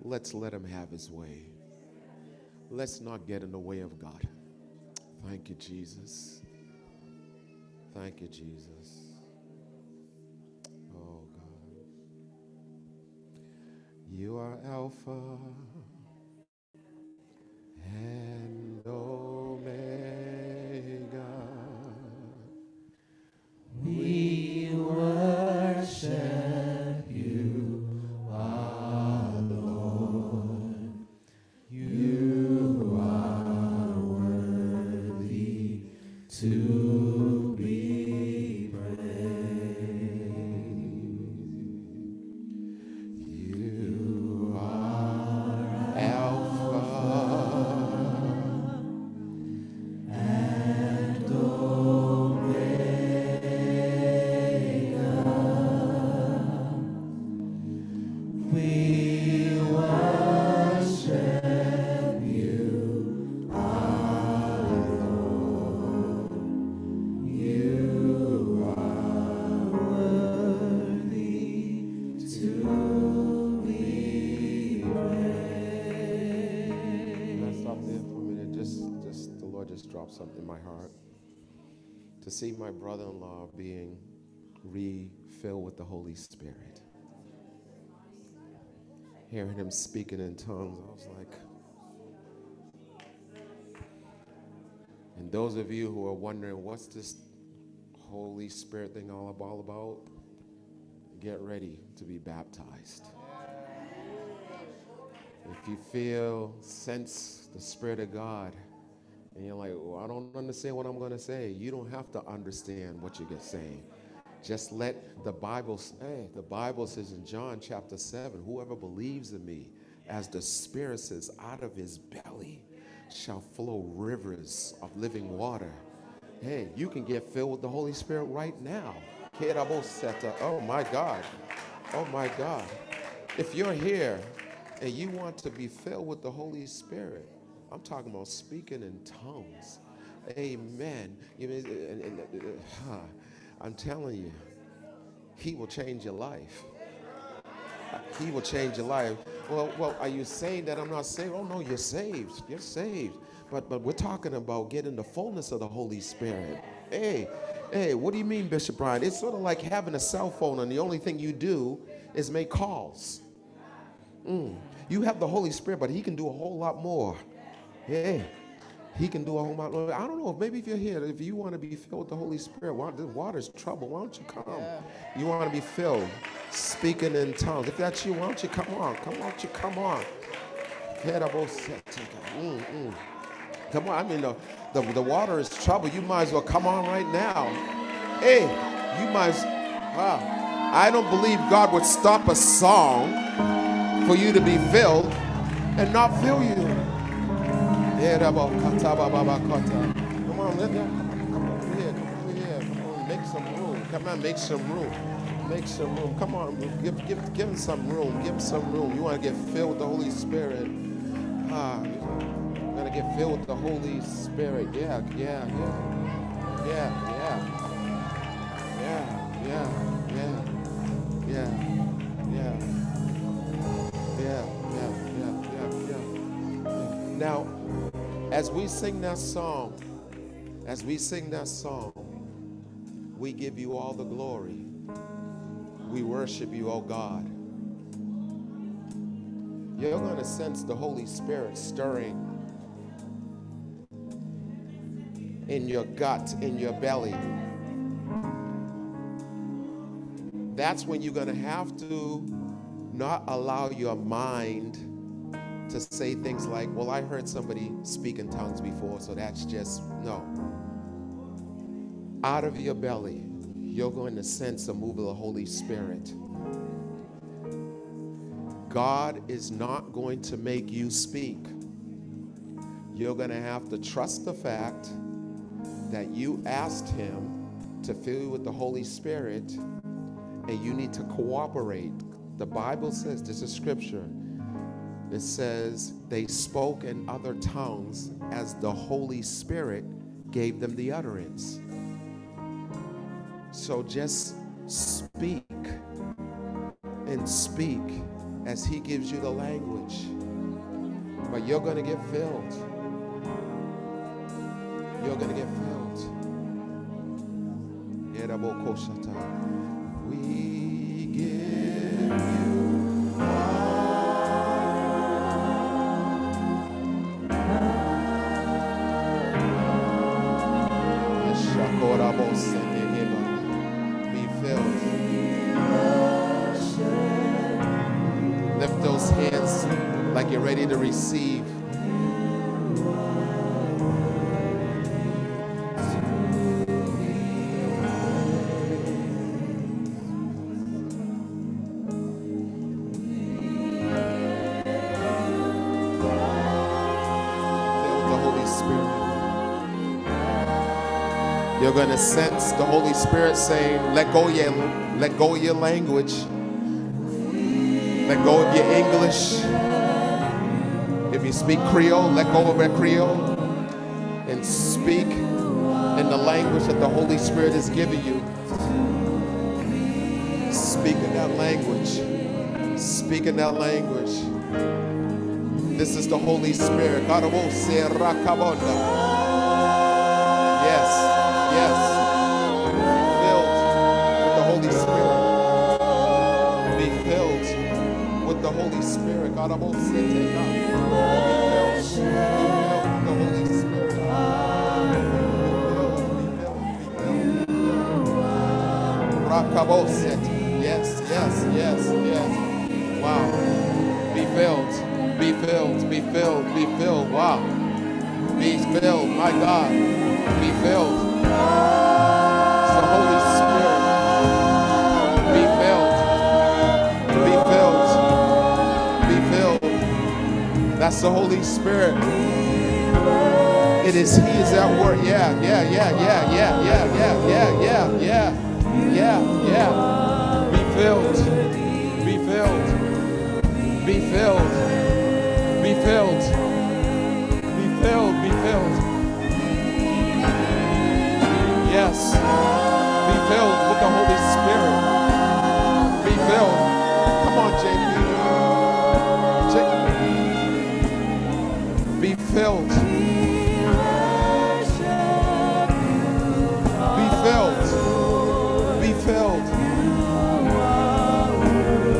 C: Let's let him have his way. Let's not get in the way of God. Thank you, Jesus. Thank you, Jesus. Oh, God. You are Alpha and Omega. See my brother-in-law being refilled with the Holy Spirit. Hearing him speaking in tongues, I was like, And those of you who are wondering, what's this Holy Spirit thing all about? Get ready to be baptized. If you feel, sense the Spirit of God, and you're like, well, I don't understand what I'm going to say, you don't have to understand what you're saying. Just let the Bible say, the Bible says in John chapter 7, whoever believes in me, as the Spirit says, out of his belly shall flow rivers of living water. Hey, you can get filled with the Holy Spirit right now. Oh my God. Oh my God. If you're here and you want to be filled with the Holy Spirit, I'm talking about speaking in tongues. Amen. Uh, uh, uh, I'm telling you, He will change your life. He will change your life. Well, well, are you saying that I'm not saved? Oh no, you're saved. You're saved. But but we're talking about getting the fullness of the Holy Spirit. Hey, hey, what do you mean, Bishop Brian? It's sort of like having a cell phone, and the only thing you do is make calls. Mm. You have the Holy Spirit, but He can do a whole lot more. Hey. He can do a whole lot. I don't know. Maybe if you're here, if you want to be filled with the Holy Spirit, why, the water's trouble. Why don't you come? Yeah. You want to be filled, speaking in tongues. If that's you, why don't you come on? Come on, you come on. Mm-mm. Oh, come on. I mean, the, the, the water is trouble. You might as well come on right now. Hey, you might. Wow. Ah, I don't believe God would stop a song for you to be filled and not fill you. Come on, let that, come on, come here, come over here, come on, make some room. Come on, make some room. Make some room. Come on, give, give, give him some room. Give him some room. You want to get filled with the Holy Spirit. Ah, you got to get filled with the Holy Spirit. Yeah, yeah, yeah. Yeah, yeah. Yeah, yeah, yeah. Yeah. Yeah. Yeah, yeah, yeah, yeah, yeah. Now, as we sing that song, as we sing that song, we give you all the glory. We worship you, oh God. You're going to sense the Holy Spirit stirring in your gut, in your belly. That's when you're going to have to not allow your mind to say things like, well, I heard somebody speak in tongues before, so that's just no. Out of your belly, you're going to sense a move of the Holy Spirit. God is not going to make you speak. You're going to have to trust the fact that you asked Him to fill you with the Holy Spirit and you need to cooperate. The Bible says, this is scripture, it says they spoke in other tongues as the Holy Spirit gave them the utterance. So just speak and speak as He gives you the language. But you're going to get filled. You're going to get filled. We give you all. You're ready to receive. Fill with the Holy Spirit. You're going to sense the Holy Spirit saying, let go your, let go of your language. Let go of your English. If you speak Creole, let go of that Creole and speak in the language that the Holy Spirit has given you. Speak in that language. Speak in that language. This is the Holy Spirit. Oh, yes. Yes. Filled with the Holy Spirit. Be filled with the Holy Spirit. God, oh, Be Yes, yes, yes, yes. Wow. Be filled. Be filled. Be filled. Be filled. Wow. Be filled. My God. Be filled. That's the Holy Spirit. It is He is at work. Yeah, yeah, yeah, yeah, yeah, yeah, yeah, yeah, yeah, yeah, yeah, yeah. Be filled. Be filled. Be filled. Be filled. Be filled. Be filled. Yes. Be filled with the Holy Spirit. filled. Be filled. Be filled.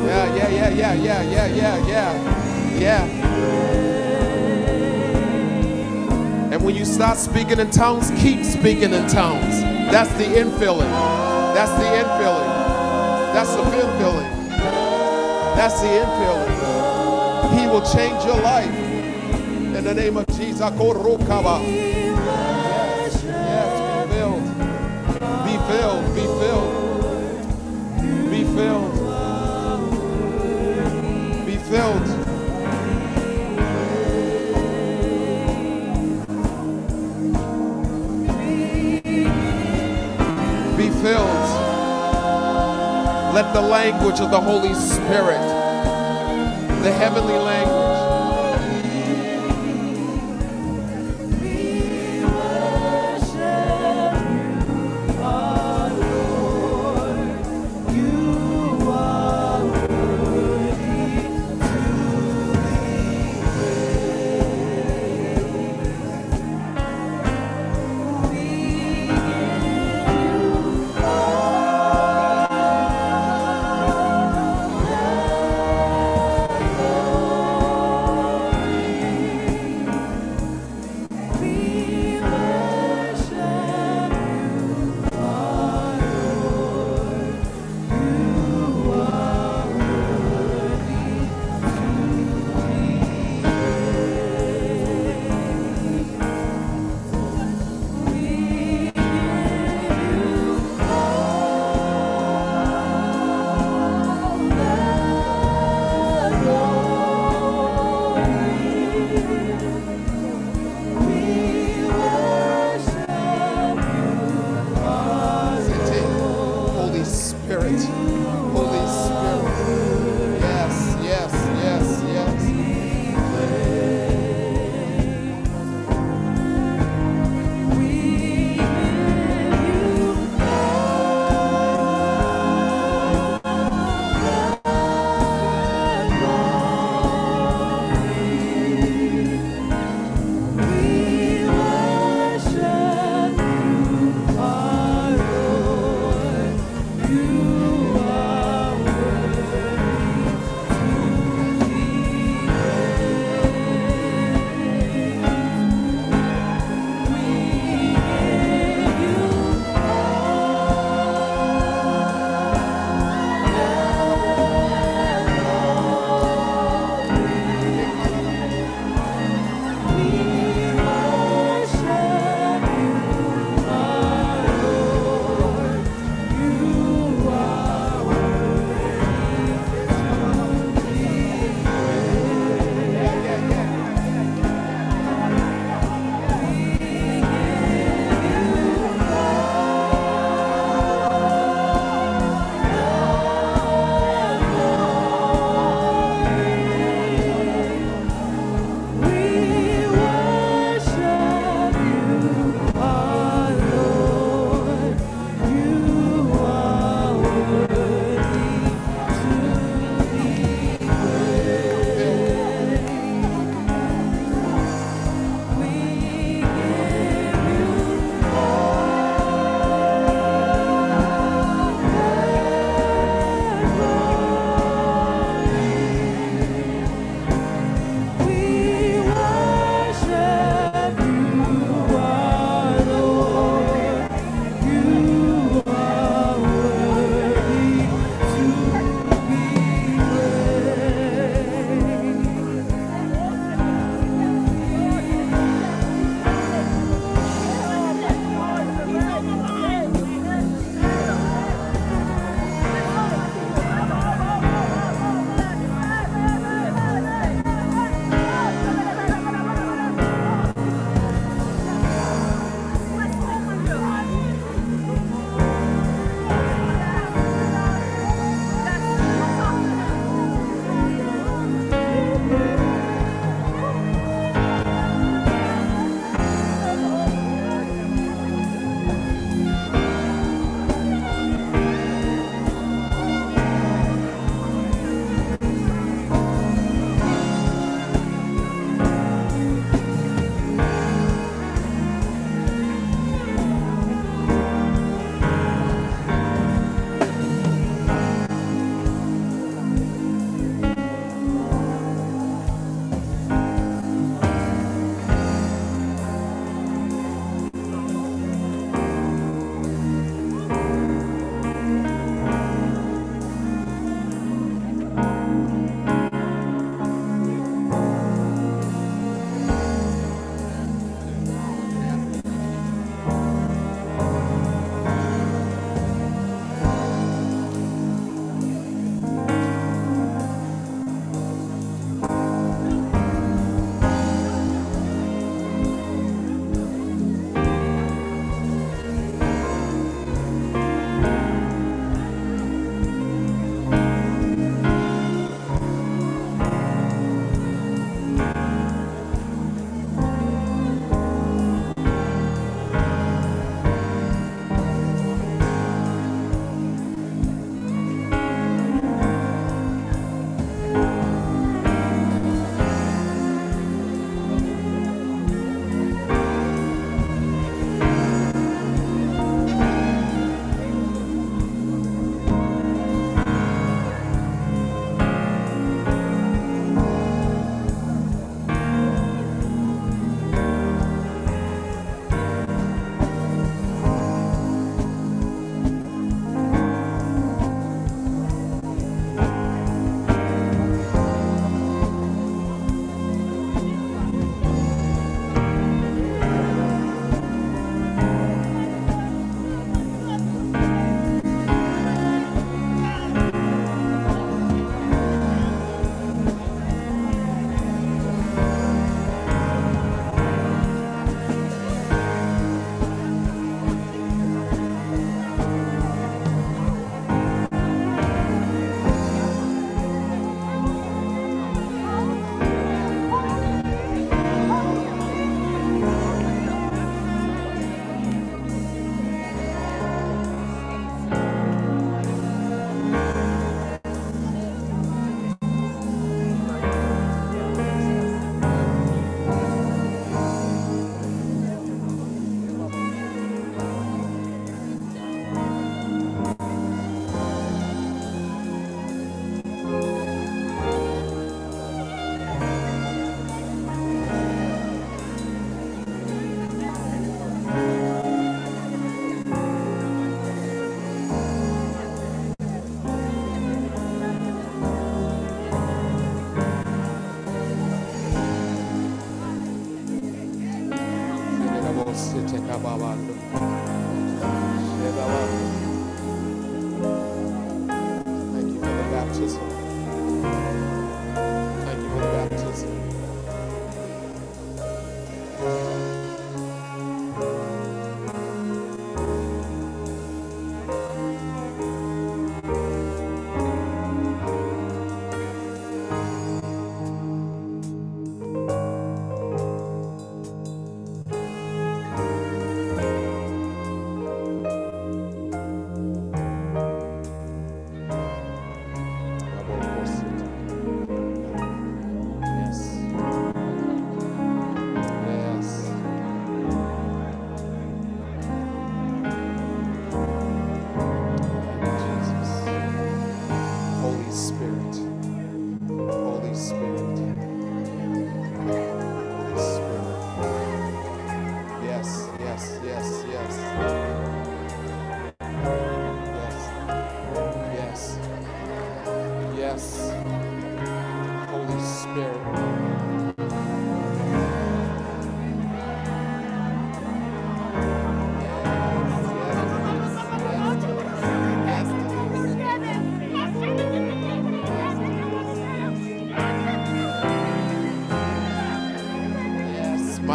C: Yeah, yeah, yeah, yeah, yeah, yeah, yeah, yeah. Yeah. And when you start speaking in tongues, keep speaking in tongues. That's the infilling. That's the infilling. That's the infilling. That's the infilling. He will change your life. In the name of Jesus. Korokaba. Yes, yes, be filled. Be filled. Be filled. Be filled. Be filled. Be filled. Let the language of the Holy Spirit, the heavenly language,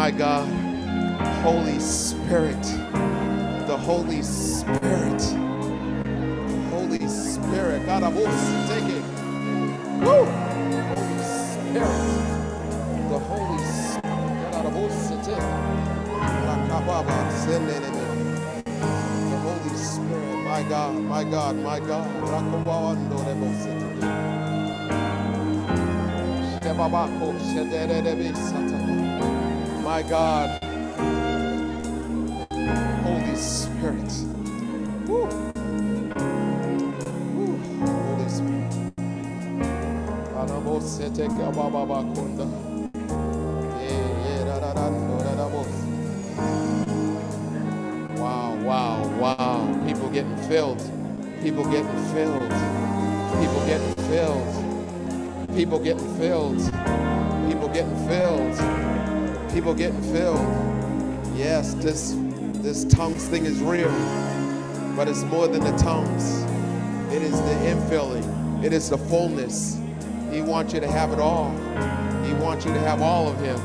C: my God. Holy Spirit. The Holy Spirit. the Holy Spirit. God, I'm take it. Woo! Holy Spirit. The Holy Spirit. God, I'm also it. The Holy Spirit. My God, my God, my God. Rakabawando rebo. Shebabako, shederebe sataba. My God. Holy Spirit. Woo. Woo. Holy Spirit. Wow, wow, wow. People getting filled. People getting filled. People getting filled. People getting filled. People getting filled. People getting filled. Yes, this this tongues thing is real, but it's more than the tongues. It is the infilling. It is the fullness. He wants you to have it all. He wants you to have all of Him.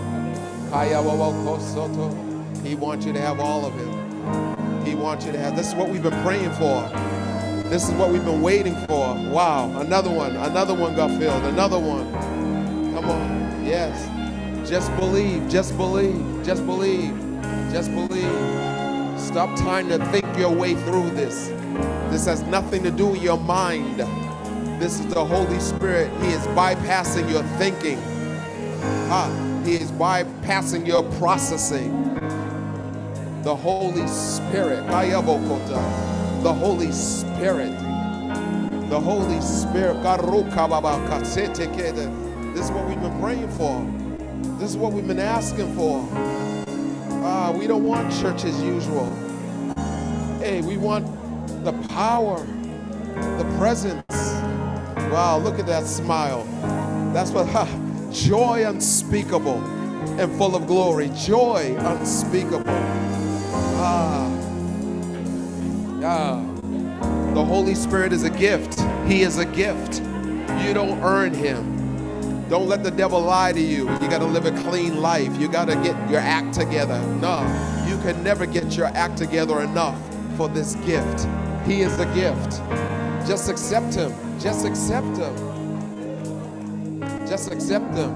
C: He wants you to have all of Him. He wants you to have. This is what we've been praying for. This is what we've been waiting for. Wow, another one. Another one got filled. Another one. Just believe. Just believe. Just believe. Just believe. Stop trying to think your way through this. This has nothing to do with your mind. This is the Holy Spirit. He is bypassing your thinking. Ah, he is bypassing your processing. The Holy Spirit. The Holy Spirit. The Holy Spirit. This is what we've been praying for. This is what we've been asking for. Ah, we don't want church as usual. Hey, we want the power, the presence. Wow, look at that smile. That's what ha, joy unspeakable and full of glory. Joy unspeakable. Ah. Yeah. The Holy Spirit is a gift. He is a gift. You don't earn him. Don't let the devil lie to you. You got to live a clean life. You got to get your act together. No, you can never get your act together enough for this gift. He is a gift. Just accept him. Just accept him. Just accept him.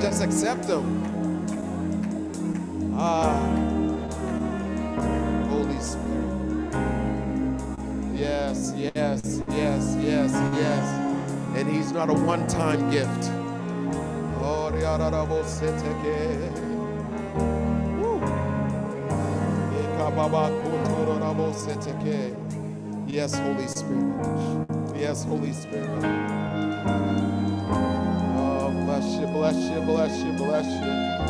C: Just accept him. Ah, Yes, yes, yes, yes, yes. And he's not a one time gift. Oh. Yes, Holy Spirit. Yes, Holy Spirit. Oh, bless you, bless you, bless you, bless you.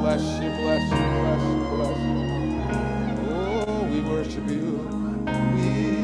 C: Bless you, bless you, bless you, bless you. Oh, we worship you.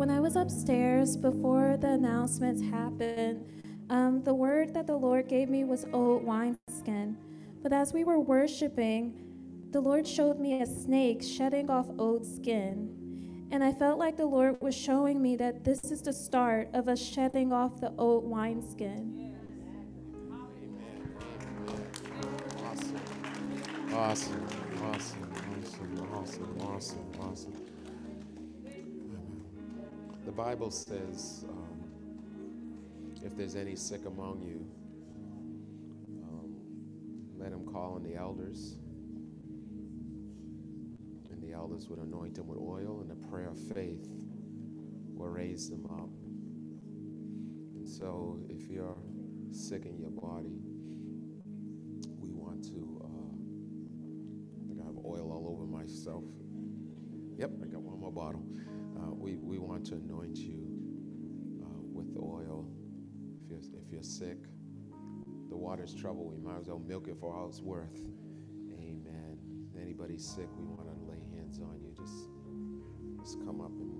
G: when I was upstairs before the announcements happened, um, the word that the Lord gave me was old wineskin. But as we were worshiping, the Lord showed me a snake shedding off old skin. And I felt like the Lord was showing me that this is the start of us shedding off the old wineskin.
C: Awesome. Awesome. Awesome. Awesome. Awesome. Awesome. Awesome. The Bible says, um, if there's any sick among you, um, let him call on the elders. And the elders would anoint him with oil, and the prayer of faith will raise them up. And so, if you're sick in your body, we want to. Uh, I think I have oil all over myself. Yep, I got one more bottle. Uh, we, we want to anoint you uh, with oil. If you're, if you're sick, the water's trouble. We might as well milk it for all it's worth. Amen. Anybody sick, we want to lay hands on you. Just, just come up and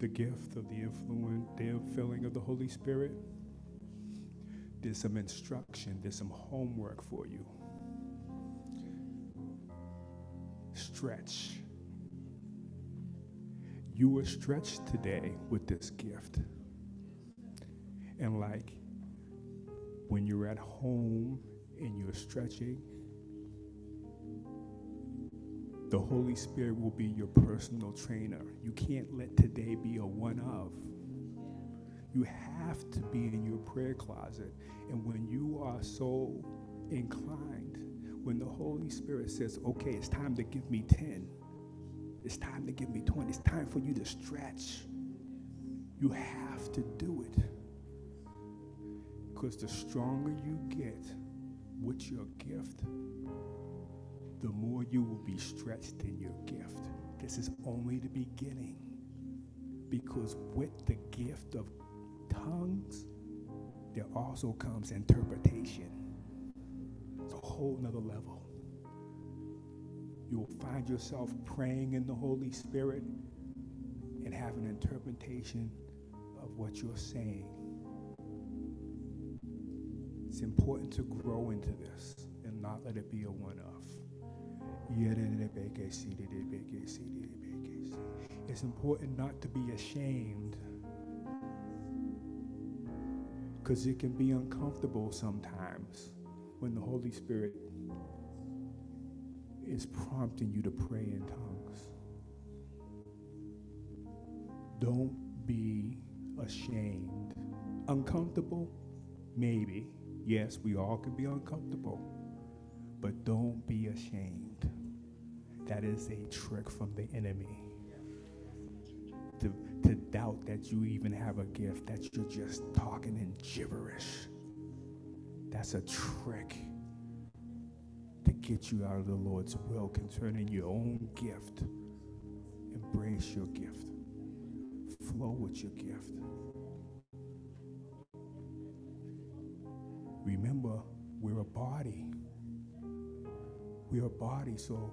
E: the gift of the influence, the filling of the Holy Spirit, there's some instruction, there's some homework for you. Stretch. You were stretched today with this gift. And like when you're at home and you're stretching, the Holy Spirit will be your personal trainer. You can't let today be a one of. You have to be in your prayer closet. And when you are so inclined, when the Holy Spirit says, okay, it's time to give me 10, it's time to give me 20, it's time for you to stretch, you have to do it. Because the stronger you get with your gift, the more you will be stretched in your gift. This is only the beginning. Because with the gift of tongues, there also comes interpretation. It's a whole nother level. You will find yourself praying in the Holy Spirit and have an interpretation of what you're saying. It's important to grow into this and not let it be a one off. It's important not to be ashamed because it can be uncomfortable sometimes when the Holy Spirit is prompting you to pray in tongues. Don't be ashamed. Uncomfortable? Maybe. Yes, we all can be uncomfortable. But don't be ashamed. That is a trick from the enemy. To, to doubt that you even have a gift, that you're just talking in gibberish. That's a trick to get you out of the Lord's will concerning your own gift. Embrace your gift, flow with your gift. Remember, we're a body. We're a body, so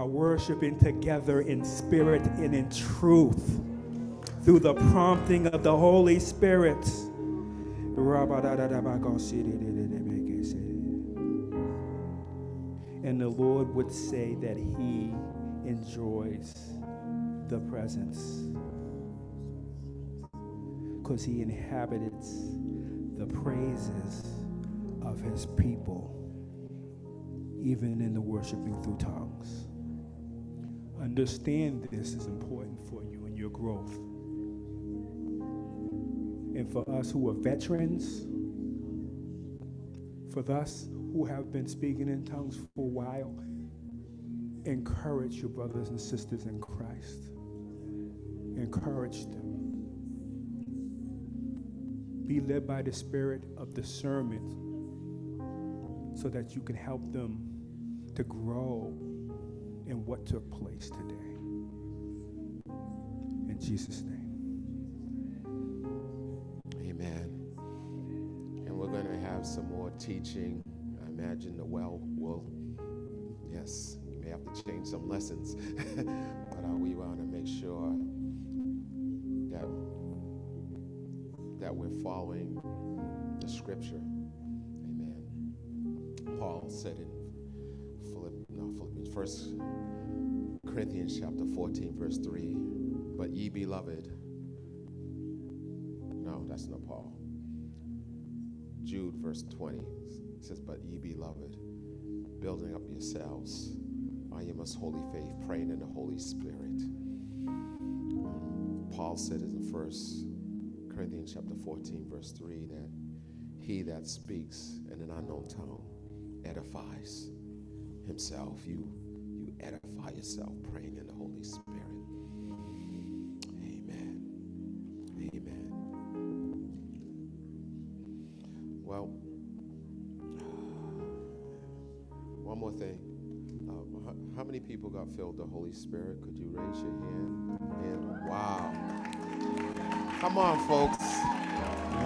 E: are worshiping together in spirit and in truth through the prompting of the Holy Spirit. And the Lord would say that He enjoys the presence because He inhabits the praises of His people, even in the worshiping through tongues. Understand this is important for you and your growth. And for us who are veterans, for us who have been speaking in tongues for a while, encourage your brothers and sisters in Christ. Encourage them. Be led by the spirit of discernment so that you can help them to grow in what took place today. In Jesus' name.
C: Amen. And we're going to have some more teaching. I imagine the well will, yes, you may have to change some lessons, but uh, we want to make sure that that we're following the scripture. Amen. Paul said in First Corinthians chapter 14, verse 3, but ye beloved, No, that's not Paul. Jude, verse 20 says, But ye beloved, building up yourselves on your most holy faith, praying in the Holy Spirit. Paul said in first Corinthians chapter 14, verse 3, that he that speaks in an unknown tongue edifies himself. You edify yourself praying in the Holy Spirit. Amen. Amen. Well, one more thing. Uh, how, many people got filled the Holy Spirit? Could you raise your hand? And wow. Come on, folks.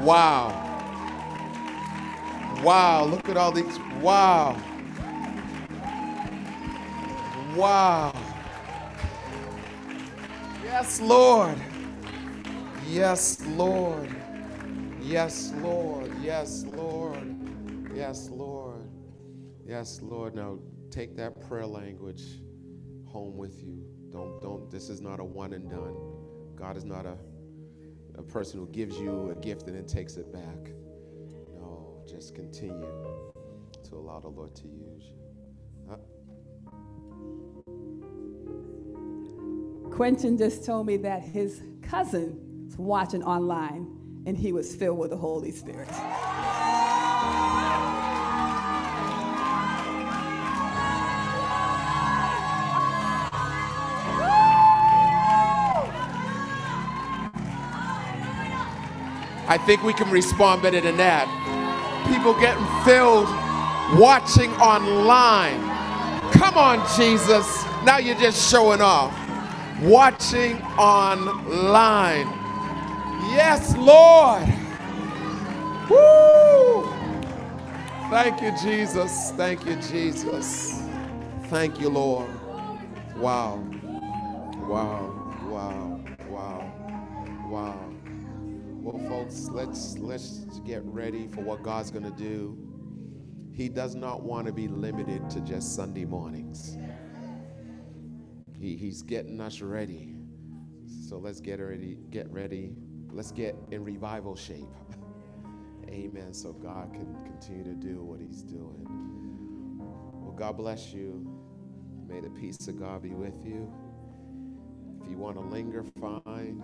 C: Wow. Wow. Look at all these. Wow. Wow. Yes, Lord. Yes, Lord. Yes, Lord. Yes, Lord. Yes, Lord. Yes, Lord. Now take that prayer language home with you. Don't don't this is not a one and done. God is not a a person who gives you a gift and then takes it back. No, just continue to allow the Lord to use you.
H: Quentin just told me that his cousin was watching online and he was filled with the Holy Spirit.
C: I think we can respond better than that. People getting filled watching online. Come on, Jesus. Now you're just showing off. Watching online. Yes, Lord. Woo! Thank you, Jesus. Thank you, Jesus. Thank you, Lord. Wow. Wow. Wow. Wow. Wow. Well, folks, let's let's get ready for what God's going to do. He does not want to be limited to just Sunday mornings. He, he's getting us ready. So let's get ready, get ready. Let's get in revival shape. Amen. So God can continue to do what he's doing. Well, God bless you. May the peace of God be with you. If you want to linger, fine.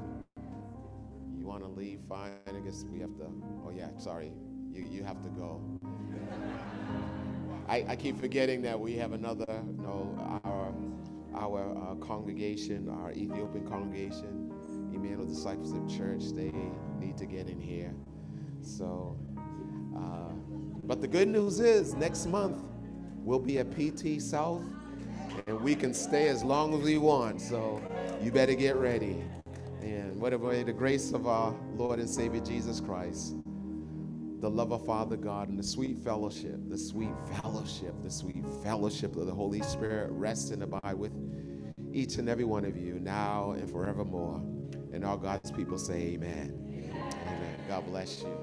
C: You want to leave, fine. I guess we have to. Oh, yeah, sorry. You, you have to go. I, I keep forgetting that we have another, you know, our, uh, congregation, our Ethiopian congregation, Emmanuel Discipleship Church, they need to get in here. So, uh, but the good news is next month we'll be at PT South and we can stay as long as we want. So you better get ready. And whatever the grace of our Lord and Savior Jesus Christ, the love of Father God, and the sweet fellowship, the sweet fellowship, the sweet fellowship of the Holy Spirit rest and abide with each and every one of you now and forevermore. And all God's people say, Amen. Amen. God bless you.